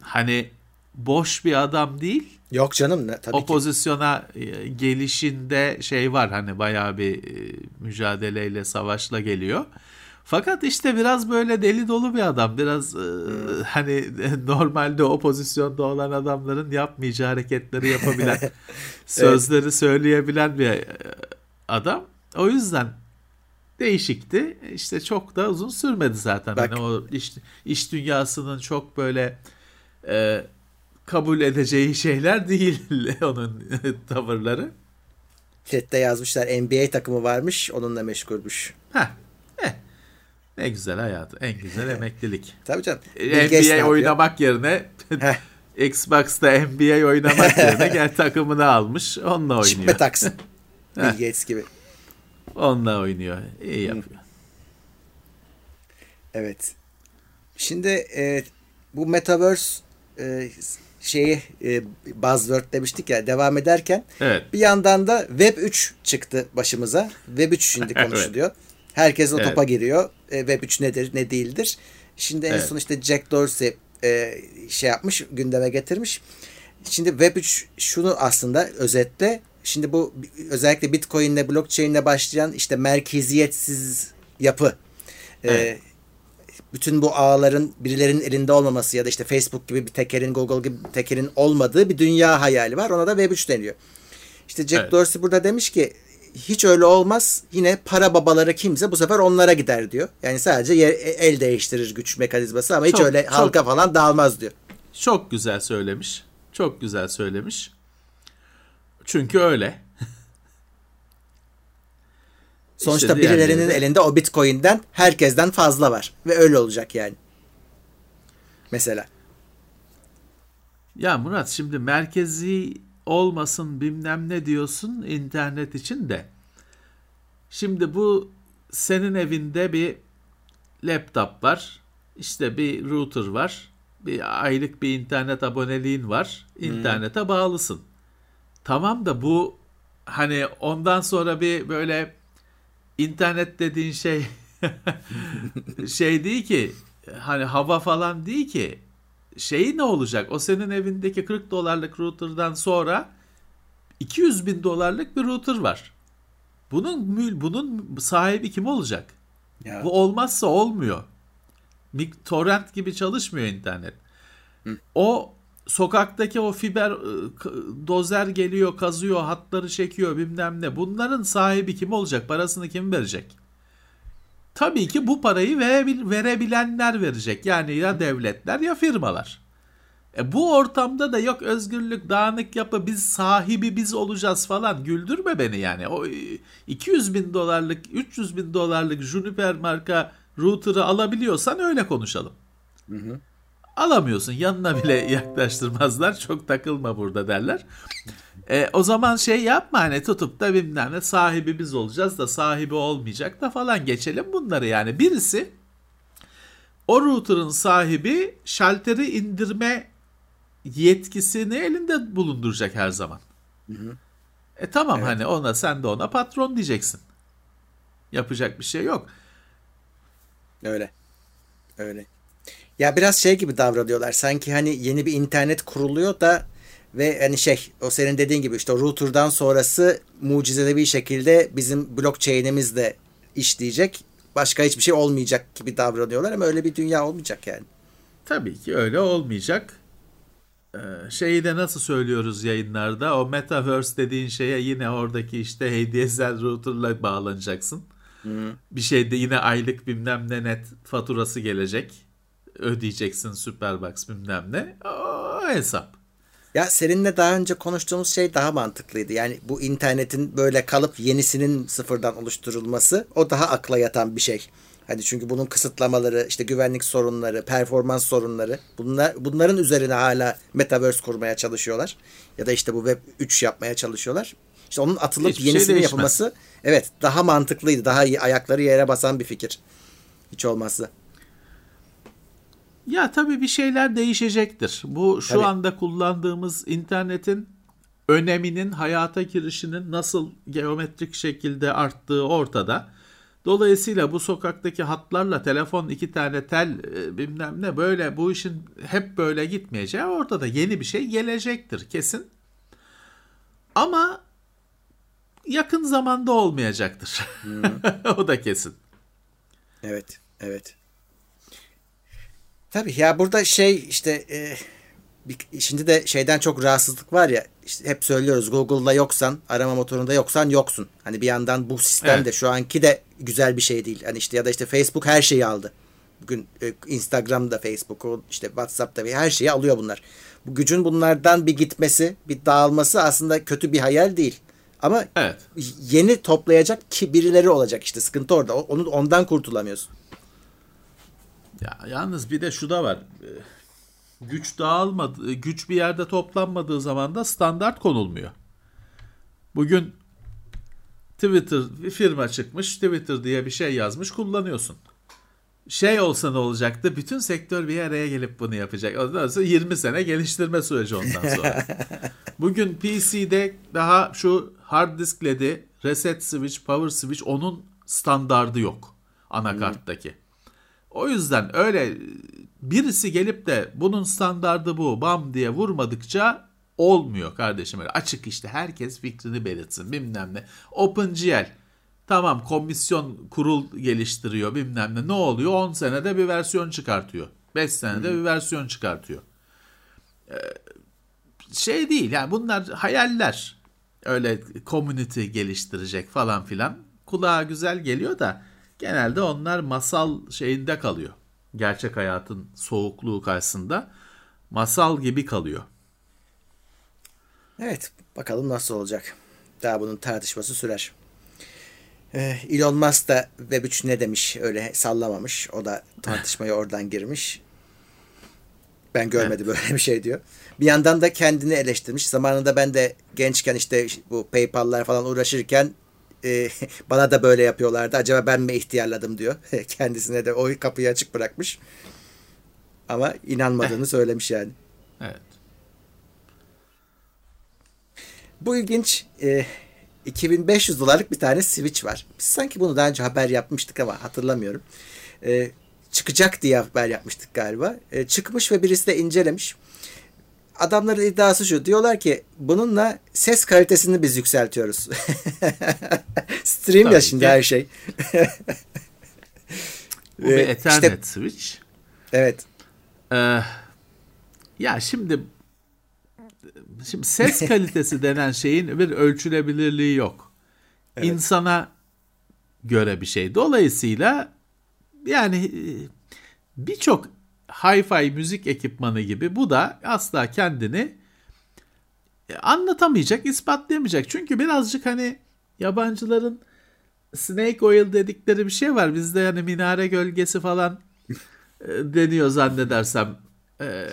hani boş bir adam değil. Yok canım ne tabii o ki. pozisyona e, gelişinde şey var hani bayağı bir e, mücadeleyle savaşla geliyor. Fakat işte biraz böyle deli dolu bir adam. Biraz e, Hmm. hani normalde o pozisyonda olan adamların yapmayacağı hareketleri yapabilen, sözleri söyleyebilen bir e, adam. O yüzden değişikti. İşte çok da uzun sürmedi zaten. Bak. Hani o iş, iş dünyasının çok böyle e, kabul edeceği şeyler değil onun tavırları. Chat'te yazmışlar NBA takımı varmış onunla meşgulmüş. Heh, eh, ne güzel hayat, en güzel emeklilik. Tabii canım. Gates ne NBA oynamak yerine. Xbox'ta NBA oynamak yerine gel takımını almış, onunla oynuyor. taksın. Bill Gates gibi. Onunla oynuyor. İyi yapıyor. Evet. Şimdi e, bu Metaverse e, şeyi e, buzzword demiştik ya devam ederken Evet. bir yandan da Web 3 çıktı başımıza. Web 3 şimdi Evet. konuşuluyor. Herkes o Evet. topa giriyor. E, Web 3 nedir ne değildir. Şimdi en Evet. son işte Jack Dorsey e, şey yapmış gündeme getirmiş. Şimdi Web 3 şunu aslında özetle şimdi bu özellikle Bitcoin ile blockchain ile başlayan işte merkeziyetsiz yapı. E, Evet. Bütün bu ağların birilerinin elinde olmaması ya da işte Facebook gibi bir tekerin, Google gibi bir tekerin olmadığı bir dünya hayali var. Ona da Web 3 deniyor. İşte Jack Evet. Dorsey burada demiş ki hiç öyle olmaz. Yine para babaları kimse bu sefer onlara gider diyor. Yani sadece yer- el değiştirir güç mekanizması ama hiç Çok- öyle çok- halka falan dağılmaz diyor. Çok güzel söylemiş. Çok güzel söylemiş. Çünkü öyle. Sonuçta İşte birilerinin elinde o Bitcoin'den herkesten fazla var ve öyle olacak yani. Mesela. Ya Murat şimdi merkezi olmasın bilmem ne diyorsun internet için de. Şimdi bu senin evinde bir laptop var. işte bir router var. Bir aylık bir internet aboneliğin var. İnternete bağlısın. Tamam da bu hani ondan sonra bir böyle internet dediğin şey şey değil ki hani hava falan değil ki şeyi ne olacak? O senin evindeki 40 dolarlık router'dan sonra 200 bin dolarlık bir router var. Bunun bunun sahibi kim olacak? Ya. Bu olmazsa olmuyor. Torrent gibi çalışmıyor internet. O sokaktaki o fiber ı, k- dozer geliyor, kazıyor, hatları çekiyor bilmem ne. Bunların sahibi kim olacak? Parasını kim verecek? Tabii ki bu parayı verebil- verebilenler verecek. Yani ya devletler ya firmalar. E bu ortamda da yok özgürlük, dağınık yapı, biz sahibi biz olacağız falan. Güldürme beni yani. O e, 200 bin dolarlık, 300 bin dolarlık Juniper marka router'ı alabiliyorsan öyle konuşalım. Alamıyorsun yanına bile yaklaştırmazlar. Çok takılma burada derler. E, o zaman şey yapma hani tutup da bilmem ne sahibi biz olacağız da sahibi olmayacak da falan geçelim bunları yani. Birisi o router'ın sahibi şalteri indirme yetkisini elinde bulunduracak her zaman. E tamam hani ona sen de ona patron diyeceksin. Yapacak bir şey yok. Öyle. Öyle. Ya biraz şey gibi davranıyorlar. Sanki hani yeni bir internet kuruluyor da ve hani şey o senin dediğin gibi işte router'dan sonrası mucizevi bir şekilde bizim blockchain'imiz de işleyecek. Başka hiçbir şey olmayacak gibi davranıyorlar ama öyle bir dünya olmayacak yani. Tabii ki öyle olmayacak. Ee, şeyi de nasıl söylüyoruz yayınlarda o metaverse dediğin şeye yine oradaki işte HDSL router'la bağlanacaksın. Bir şeyde yine aylık bilmem ne net faturası gelecek. Ödeyeceksin Superbox bilmem ne. O hesap. Ya seninle daha önce konuştuğumuz şey daha mantıklıydı. Yani bu internetin böyle kalıp yenisinin sıfırdan oluşturulması o daha akla yatan bir şey. Hani çünkü bunun kısıtlamaları, işte güvenlik sorunları, performans sorunları bunlar bunların üzerine hala metaverse kurmaya çalışıyorlar. Ya da işte bu web 3 yapmaya çalışıyorlar. İşte onun atılıp Hiçbir şey yenisinin değişmez. yapılması evet daha mantıklıydı. Daha iyi ayakları yere basan bir fikir. Hiç olmazsa. Ya tabii bir şeyler değişecektir. Bu şu Tabii. anda kullandığımız internetin öneminin hayata girişinin nasıl geometrik şekilde arttığı ortada. Dolayısıyla bu sokaktaki hatlarla telefon iki tane tel e, bilmem ne böyle bu işin hep böyle gitmeyeceği ortada. Yeni bir şey gelecektir kesin. Ama yakın zamanda olmayacaktır. o da kesin. Evet, evet. Tabii ya burada şey işte e, şimdi de şeyden çok rahatsızlık var ya işte hep söylüyoruz Google'da yoksan arama motorunda yoksan yoksun. Hani bir yandan bu sistem de Evet. şu anki de güzel bir şey değil. Hani işte ya da işte Facebook her şeyi aldı. Bugün e, Instagram'da Facebook'u işte WhatsApp'ta ve her şeyi alıyor bunlar. Bu gücün bunlardan bir gitmesi, bir dağılması aslında kötü bir hayal değil. Ama Evet. yeni toplayacak ki birileri olacak işte sıkıntı orada. Onu ondan kurtulamıyorsun. Ya yalnız bir de şu da var. Ee, Güç dağılmadı, güç bir yerde toplanmadığı zaman da standart konulmuyor. Bugün Twitter bir firma çıkmış, Twitter diye bir şey yazmış, kullanıyorsun. Şey olsa ne olacaktı? Bütün sektör bir araya gelip bunu yapacak. Ondan sonra 20 sene geliştirme süreci ondan sonra. Bugün PC'de daha şu hard diskledi, reset switch, power switch onun standardı yok anakarttaki. O yüzden öyle birisi gelip de bunun standardı bu bam diye vurmadıkça olmuyor kardeşim. Öyle açık işte herkes fikrini belirtsin bilmem ne. OpenGL tamam komisyon kurul geliştiriyor bilmem ne. Ne oluyor? 10 senede bir versiyon çıkartıyor. 5 senede bir versiyon çıkartıyor. Ee, şey değil yani bunlar hayaller. öyle community geliştirecek falan filan kulağa güzel geliyor da genelde onlar masal şeyinde kalıyor. Gerçek hayatın soğukluğu karşısında masal gibi kalıyor. Evet bakalım nasıl olacak. Daha bunun tartışması sürer. Ee, Elon Musk da Web3 ne demiş öyle sallamamış. O da tartışmaya oradan girmiş. Ben görmedim böyle bir şey diyor. Bir yandan da kendini eleştirmiş. Zamanında ben de gençken işte bu PayPal'lar falan uğraşırken e, bana da böyle yapıyorlardı. Acaba ben mi ihtiyarladım diyor. Kendisine de o kapıyı açık bırakmış. Ama inanmadığını söylemiş yani. Evet. Bu ilginç. E, 2500 dolarlık bir tane Switch var. Biz sanki bunu daha önce haber yapmıştık ama hatırlamıyorum. E, çıkacak diye haber yapmıştık galiba. E, çıkmış ve birisi de incelemiş. Adamların iddiası şu. Diyorlar ki bununla ses kalitesini biz yükseltiyoruz. Stream Tabii ya şimdi ki. her şey. Bu bir Ethernet işte- switch. Evet. Ee, ya şimdi şimdi ses kalitesi denen şeyin bir ölçülebilirliği yok. İnsana göre bir şey. Dolayısıyla yani e, birçok hi-fi müzik ekipmanı gibi bu da asla kendini e, anlatamayacak, ispatlayamayacak. Çünkü birazcık hani yabancıların snake oil dedikleri bir şey var. Bizde yani minare gölgesi falan e, deniyor zannedersem. E,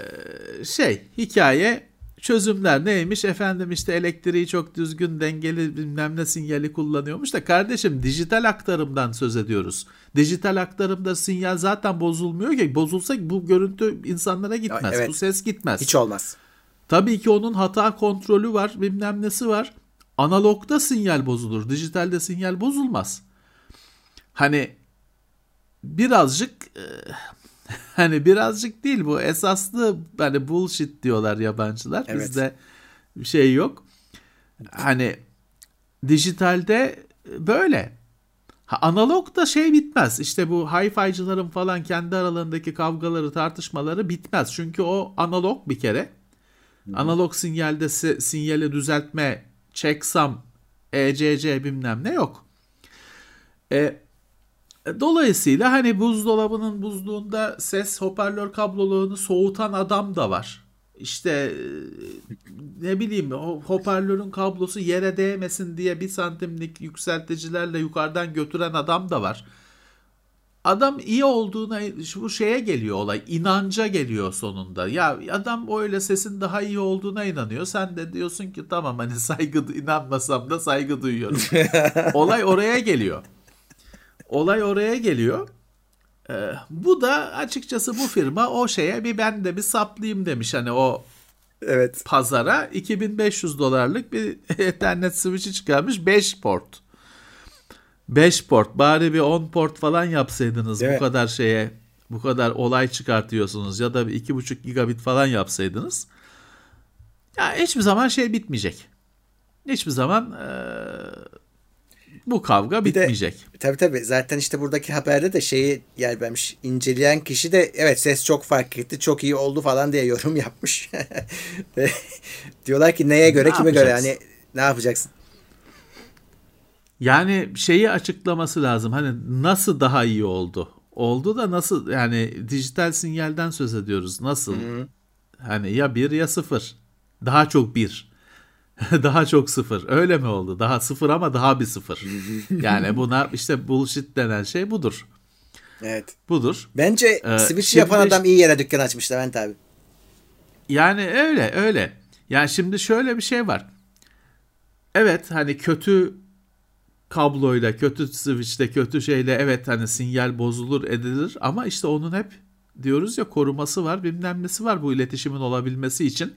şey hikaye çözümler neymiş efendim işte elektriği çok düzgün dengeli bilmem ne sinyali kullanıyormuş da kardeşim dijital aktarımdan söz ediyoruz. Dijital aktarımda sinyal zaten bozulmuyor ki bozulsa bu görüntü insanlara gitmez. evet. Bu ses gitmez. Hiç olmaz. Tabii ki onun hata kontrolü var, bilmem nesi var. Analogda sinyal bozulur, dijitalde sinyal bozulmaz. Hani birazcık e, hani birazcık değil bu esaslı hani bullshit diyorlar yabancılar. Evet. Bizde bir şey yok. Hani dijitalde böyle. Ha, analogda şey bitmez. İşte bu hi-fi'cıların falan kendi aralarındaki kavgaları, tartışmaları bitmez. Çünkü o analog bir kere. Analog sinyalde si- sinyali düzeltme, checksum, ECC bilmem ne yok. E, dolayısıyla hani buzdolabının buzluğunda ses hoparlör kabloluğunu soğutan adam da var. İşte e, ne bileyim hoparlörün kablosu yere değmesin diye bir santimlik yükselticilerle yukarıdan götüren adam da var. Adam iyi olduğuna bu şeye geliyor olay inanca geliyor sonunda. Ya adam öyle sesin daha iyi olduğuna inanıyor. Sen de diyorsun ki tamam hani saygı inanmasam da saygı duyuyorum. olay oraya geliyor. Olay oraya geliyor. Ee, bu da açıkçası bu firma o şeye bir ben de bir saplayayım demiş hani o Evet. pazara 2500 dolarlık bir Ethernet switch'i çıkarmış 5 port. 5 port bari bir 10 port falan yapsaydınız Değil bu kadar şeye bu kadar olay çıkartıyorsunuz ya da bir 2.5 gigabit falan yapsaydınız ya hiçbir zaman şey bitmeyecek. Hiçbir zaman eee, bu kavga Bir de- bitmeyecek. Tabii tabii. Zaten işte buradaki haberde de şeyi yer vermiş. İnceleyen kişi de evet ses çok fark etti. Çok iyi oldu falan diye yorum yapmış. Diyorlar ki neye göre Ne kime göre hani ne yapacaksın? Yani şeyi açıklaması lazım. Hani nasıl daha iyi oldu? Oldu da nasıl yani dijital sinyalden söz ediyoruz. Nasıl? Hani ya bir ya sıfır. Daha çok bir. daha çok sıfır. Öyle mi oldu? Daha sıfır ama daha bir sıfır. yani buna işte bullshit denen şey budur. Evet. Budur. Bence Ee, Switch'i yapan işte- adam iyi yere dükkan açmış Levent abi. Yani öyle öyle. Yani şimdi şöyle bir şey var. Evet hani kötü kabloyla, kötü switch'te, kötü şeyle evet hani sinyal bozulur edilir ama işte onun hep diyoruz ya koruması var, bilmem nesi var bu iletişimin olabilmesi için.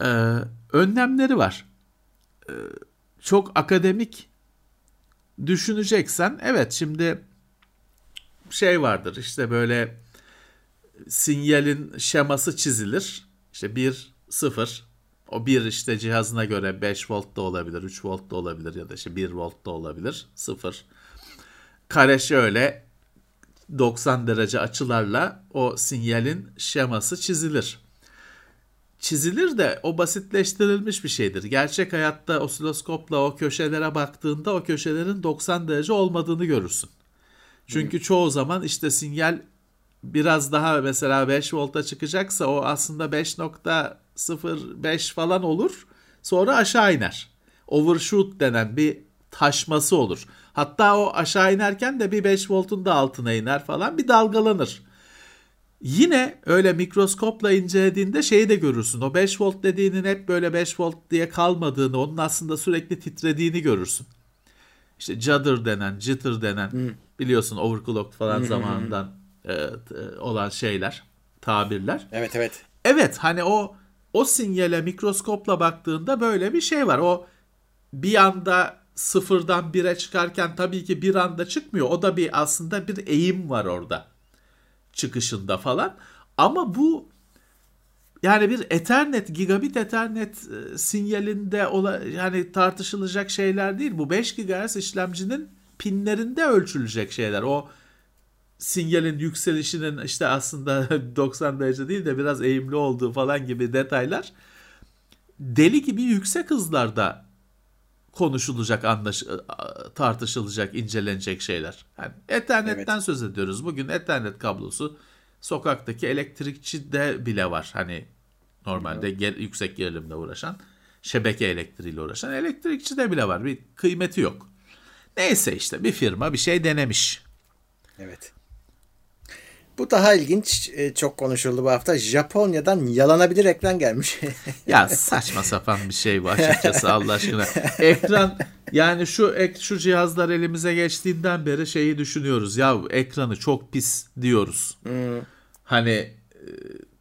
Ee, önlemleri var. Ee, çok akademik düşüneceksen evet şimdi şey vardır işte böyle sinyalin şeması çizilir. İşte 1 0 o 1 işte cihazına göre 5 volt da olabilir, 3 volt da olabilir ya da işte 1 volt da olabilir. 0. Kare şöyle 90 derece açılarla o sinyalin şeması çizilir. Çizilir de o basitleştirilmiş bir şeydir. Gerçek hayatta osiloskopla o köşelere baktığında o köşelerin 90 derece olmadığını görürsün. Çünkü çoğu zaman işte sinyal biraz daha mesela 5 volta çıkacaksa o aslında 5.05 falan olur. Sonra aşağı iner. Overshoot denen bir taşması olur. Hatta o aşağı inerken de bir 5 voltun da altına iner falan bir dalgalanır. Yine öyle mikroskopla incelediğinde şeyi de görürsün. O 5 volt dediğinin hep böyle 5 volt diye kalmadığını, onun aslında sürekli titrediğini görürsün. İşte judder denen, jitter denen hmm. biliyorsun overclock falan hmm. zamanından e, e, olan şeyler, tabirler. Evet evet. Evet hani o o sinyale mikroskopla baktığında böyle bir şey var. O bir anda sıfırdan bire çıkarken tabii ki bir anda çıkmıyor. O da bir aslında bir eğim var orada çıkışında falan. Ama bu yani bir Ethernet, gigabit Ethernet e, sinyalinde ola, yani tartışılacak şeyler değil. Bu 5 GHz işlemcinin pinlerinde ölçülecek şeyler. O sinyalin yükselişinin işte aslında 90 derece değil de biraz eğimli olduğu falan gibi detaylar deli gibi yüksek hızlarda konuşulacak, anlaş tartışılacak, incelenecek şeyler. Yani Ethernet'ten evet. söz ediyoruz. Bugün Ethernet kablosu sokaktaki elektrikçi de bile var. Hani normalde ger yüksek gerilimle uğraşan, şebeke elektriğiyle uğraşan elektrikçi de bile var. Bir kıymeti yok. Neyse işte bir firma bir şey denemiş. Evet. Bu daha ilginç. E, çok konuşuldu bu hafta. Japonya'dan yalanabilir ekran gelmiş. ya saçma sapan bir şey bu açıkçası Allah aşkına. Ekran yani şu ek, şu cihazlar elimize geçtiğinden beri şeyi düşünüyoruz. Ya ekranı çok pis diyoruz. Hmm. Hani e,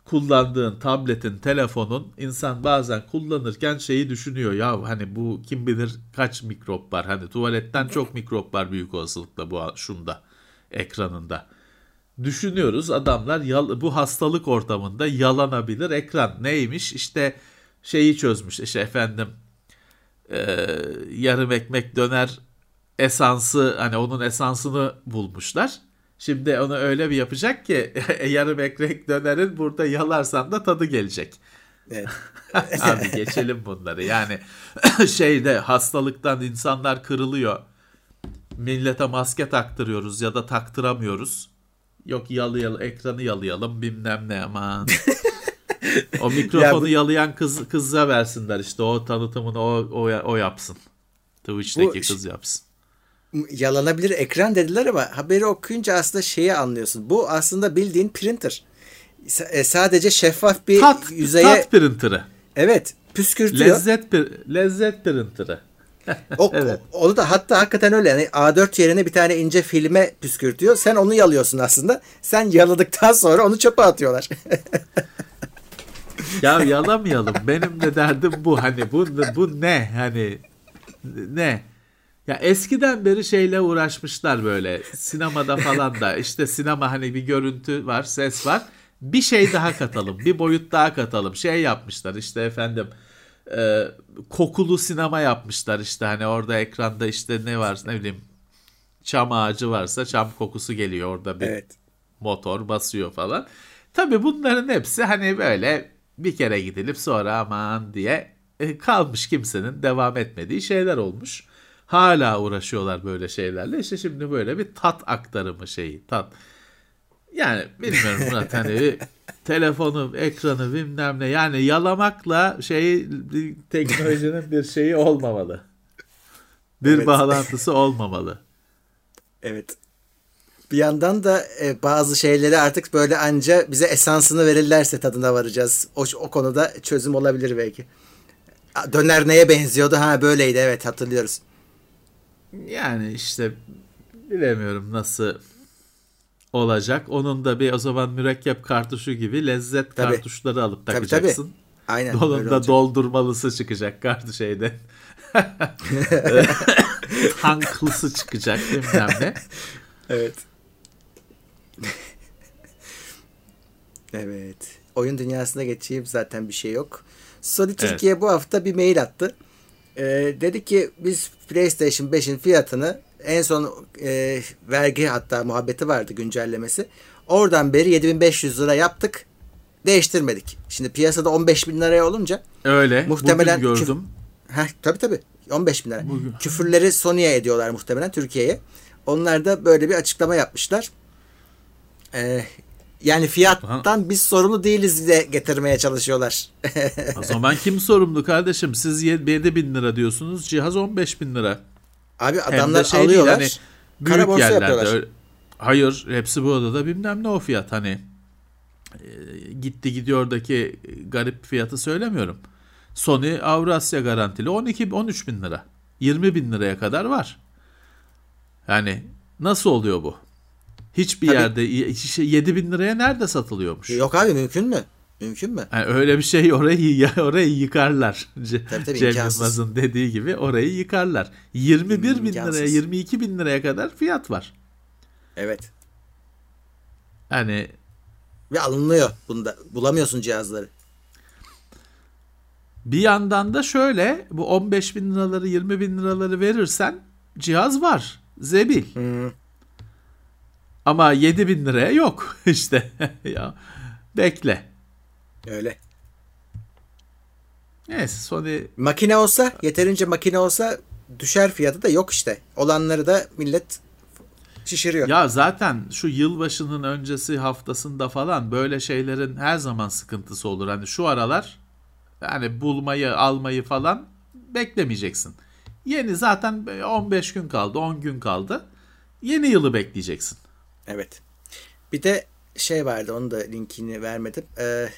kullandığın tabletin, telefonun insan bazen kullanırken şeyi düşünüyor. Ya hani bu kim bilir kaç mikrop var. Hani tuvaletten çok mikrop var büyük olasılıkla bu şunda ekranında düşünüyoruz adamlar yal, bu hastalık ortamında yalanabilir ekran neymiş işte şeyi çözmüş işte efendim e, yarım ekmek döner esansı hani onun esansını bulmuşlar. Şimdi onu öyle bir yapacak ki yarım ekmek dönerin burada yalarsan da tadı gelecek. Evet. Abi geçelim bunları. Yani şeyde hastalıktan insanlar kırılıyor. Millete maske taktırıyoruz ya da taktıramıyoruz. Yok yalayalım ekranı yalayalım bilmem ne aman. o mikrofonu ya bu... yalayan kız kıza versinler işte o tanıtımını o o, o yapsın. Twitch'teki bu, kız yapsın. Yalanabilir ekran dediler ama haberi okuyunca aslında şeyi anlıyorsun. Bu aslında bildiğin printer. S- e, sadece şeffaf bir tat, yüzeye tat printer'ı. Evet, püskürtüyor. Lezzet lezzet printer'ı o, evet. Onu da hatta hakikaten öyle. Yani A4 yerine bir tane ince filme püskürtüyor. Sen onu yalıyorsun aslında. Sen yaladıktan sonra onu çöpe atıyorlar. ya yalamayalım. Benim de derdim bu. Hani bu bu ne? Hani ne? Ya eskiden beri şeyle uğraşmışlar böyle. Sinemada falan da. işte sinema hani bir görüntü var, ses var. Bir şey daha katalım. Bir boyut daha katalım. Şey yapmışlar işte efendim e, kokulu sinema yapmışlar işte hani orada ekranda işte ne var ne bileyim çam ağacı varsa çam kokusu geliyor orada bir evet. motor basıyor falan. Tabi bunların hepsi hani böyle bir kere gidilip sonra aman diye e, kalmış kimsenin devam etmediği şeyler olmuş. Hala uğraşıyorlar böyle şeylerle. İşte şimdi böyle bir tat aktarımı şeyi. Tat. Yani bilmiyorum Murat hani telefonu, ekranı bilmem ne yani yalamakla şey teknolojinin bir şeyi olmamalı. Bir evet. bağlantısı olmamalı. Evet. Bir yandan da e, bazı şeyleri artık böyle anca bize esansını verirlerse tadına varacağız. O, o konuda çözüm olabilir belki. Döner neye benziyordu? Ha böyleydi evet hatırlıyoruz. Yani işte bilemiyorum nasıl olacak. Onun da bir o zaman mürekkep kartuşu gibi lezzet tabii. kartuşları alıp takacaksın. Tabii, tabii. Aynen. Dolunda doldurmalısı çıkacak kartı şeyde. Tanklısı çıkacak bilmem ne. Evet. evet. Oyun dünyasına geçeyim zaten bir şey yok. Sony evet. Türkiye bu hafta bir mail attı. Ee, dedi ki biz PlayStation 5'in fiyatını en son e, vergi hatta muhabbeti vardı güncellemesi. Oradan beri 7500 lira yaptık. değiştirmedik. Şimdi piyasada 15 bin liraya olunca Öyle. Muhtemelen Bugün gördüm. Heh, tabii tabii 15 bin lira. Bugün. Küfürleri Sony'ye ediyorlar muhtemelen Türkiye'ye. Onlar da böyle bir açıklama yapmışlar. Ee, yani fiyattan biz sorumlu değiliz de getirmeye çalışıyorlar. O zaman kim sorumlu kardeşim? Siz 7 bin lira diyorsunuz. Cihaz 15 bin lira. Abi adamlar şey değil, alıyorlar. hani kara büyük borsa yerlerde. yapıyorlar. öyle- Hayır hepsi bu odada bilmem ne o fiyat hani e, gitti gidiyordaki garip fiyatı söylemiyorum. Sony Avrasya garantili 12 13 bin lira. 20 bin liraya kadar var. Yani nasıl oluyor bu? Hiçbir Tabii. yerde 7 bin liraya nerede satılıyormuş? Yok abi mümkün mü? Mümkün mü? Yani öyle bir şey orayı orayı yıkarlar. Tabii tabii, Cem. Yılmaz'ın dediği gibi orayı yıkarlar. 21 bin İmkansız. liraya 22 bin liraya kadar fiyat var. Evet. Yani Ve alınıyor bunda. Bulamıyorsun cihazları. bir yandan da şöyle bu 15 bin liraları 20 bin liraları verirsen cihaz var. Zebil. Ama 7 bin liraya yok işte. ya bekle. Öyle. Neyse Sony Makine olsa, yeterince makine olsa düşer fiyatı da yok işte. Olanları da millet şişiriyor. Ya zaten şu yılbaşının öncesi haftasında falan böyle şeylerin her zaman sıkıntısı olur. Hani şu aralar hani bulmayı almayı falan beklemeyeceksin. Yeni zaten 15 gün kaldı 10 gün kaldı. Yeni yılı bekleyeceksin. Evet. Bir de şey vardı onu da linkini vermedim. Ee,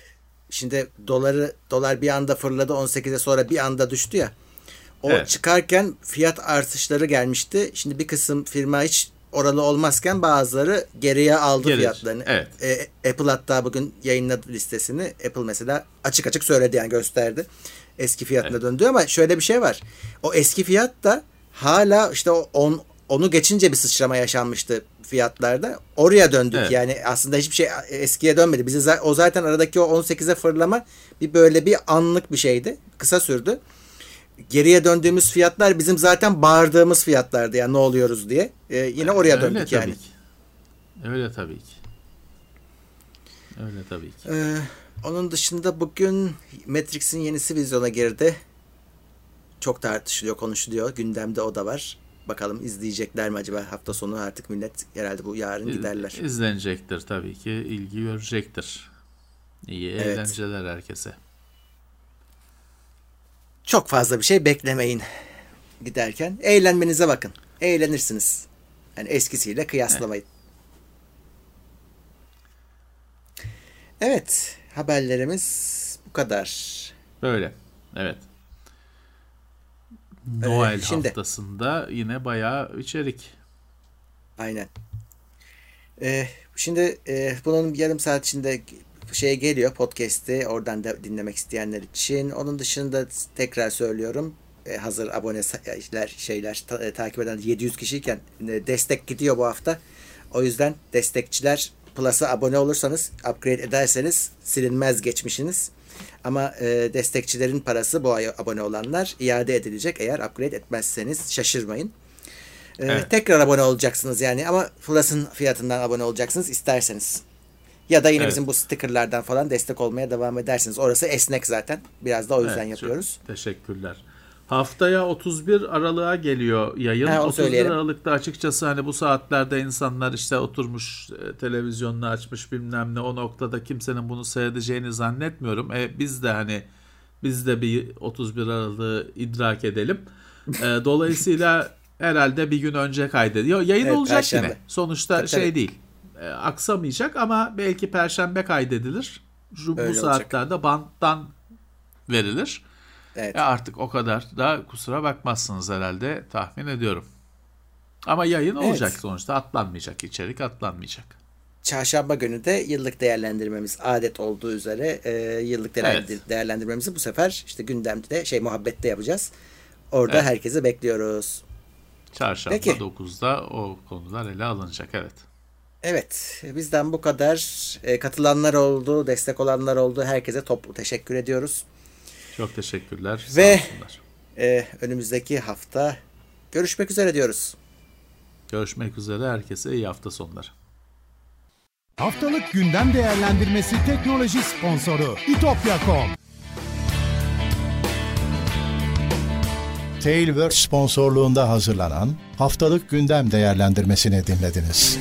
şimdi doları dolar bir anda fırladı 18'e sonra bir anda düştü ya. O Evet. çıkarken fiyat artışları gelmişti. Şimdi bir kısım firma hiç oralı olmazken bazıları geriye aldı Geri- fiyatlarını. evet. Ee, Apple hatta bugün yayınladı listesini. Apple mesela açık açık söyledi yani gösterdi. Eski fiyatına döndü ama şöyle bir şey var. O eski fiyat da hala işte o on, onu geçince bir sıçrama yaşanmıştı fiyatlarda. Oraya döndük Evet. yani aslında hiçbir şey eskiye dönmedi. Bizi o zaten aradaki o 18'e fırlama bir böyle bir anlık bir şeydi. Kısa sürdü. Geriye döndüğümüz fiyatlar bizim zaten bağırdığımız fiyatlardı yani ne oluyoruz diye. Ee, yine oraya Öyle döndük tabii yani. ki. Öyle tabii ki. Öyle tabii ki. Ee, onun dışında bugün Matrix'in yenisi vizyona girdi. Çok tartışılıyor, konuşuluyor. Gündemde o da var. Bakalım izleyecekler mi acaba hafta sonu artık millet herhalde bu yarın giderler. İzlenecektir tabii ki. ilgi görecektir. İyi Evet. eğlenceler herkese. Çok fazla bir şey beklemeyin giderken. Eğlenmenize bakın. Eğlenirsiniz. Yani eskisiyle kıyaslamayın. Evet, haberlerimiz bu kadar. Böyle. Evet. Noel Ee, şimdi- haftasında yine bayağı içerik. Aynen. Ee, şimdi e, bunun yarım saat içinde şeye geliyor podcast'i oradan da dinlemek isteyenler için. Onun dışında tekrar söylüyorum. e, hazır aboneler şeyler ta- e, takip eden 700 kişiyken e, destek gidiyor bu hafta. O yüzden destekçiler Plus'a abone olursanız upgrade ederseniz silinmez geçmişiniz. Ama e, destekçilerin parası bu ay abone olanlar iade edilecek eğer upgrade etmezseniz şaşırmayın. Ee, Evet. Tekrar abone olacaksınız yani ama Plus'ın fiyatından abone olacaksınız isterseniz. Ya da yine Evet. bizim bu stickerlardan falan destek olmaya devam edersiniz. Orası esnek zaten. Biraz da o yüzden Evet, yapıyoruz. Teşekkürler. Haftaya 31 Aralık'a geliyor yayın. Onu 31 söyleyelim. Aralık'ta açıkçası hani bu saatlerde insanlar işte oturmuş e, televizyonunu açmış bilmem ne o noktada kimsenin bunu seyredeceğini zannetmiyorum. E, biz de hani biz de bir 31 Aralık'ı idrak edelim. E, dolayısıyla herhalde bir gün önce kaydediyor. Yayın Evet, olacak Perşembe. yine. Sonuçta Tabii, şey tabii. değil. e, aksamayacak ama belki perşembe kaydedilir. Şu, bu Öyle olacak. saatlerde banttan verilir. Evet. Ya artık o kadar da kusura bakmazsınız herhalde tahmin ediyorum. Ama yayın Evet. olacak sonuçta atlanmayacak içerik atlanmayacak. Çarşamba günü de yıllık değerlendirmemiz adet olduğu üzere e, yıllık değerlendir- Evet. değerlendirmemizi bu sefer işte gündemde de şey muhabbette yapacağız. Orada Evet. herkesi bekliyoruz. Çarşamba Peki. 9'da o konular ele alınacak evet. Evet, bizden bu kadar. E, katılanlar oldu, destek olanlar oldu. Herkese toplu teşekkür ediyoruz. Çok teşekkürler. Ve e, önümüzdeki hafta görüşmek üzere diyoruz. Görüşmek üzere herkese iyi hafta sonları. Haftalık gündem değerlendirmesi teknoloji sponsoru itopya.com. Tailwork sponsorluğunda hazırlanan haftalık gündem değerlendirmesini dinlediniz.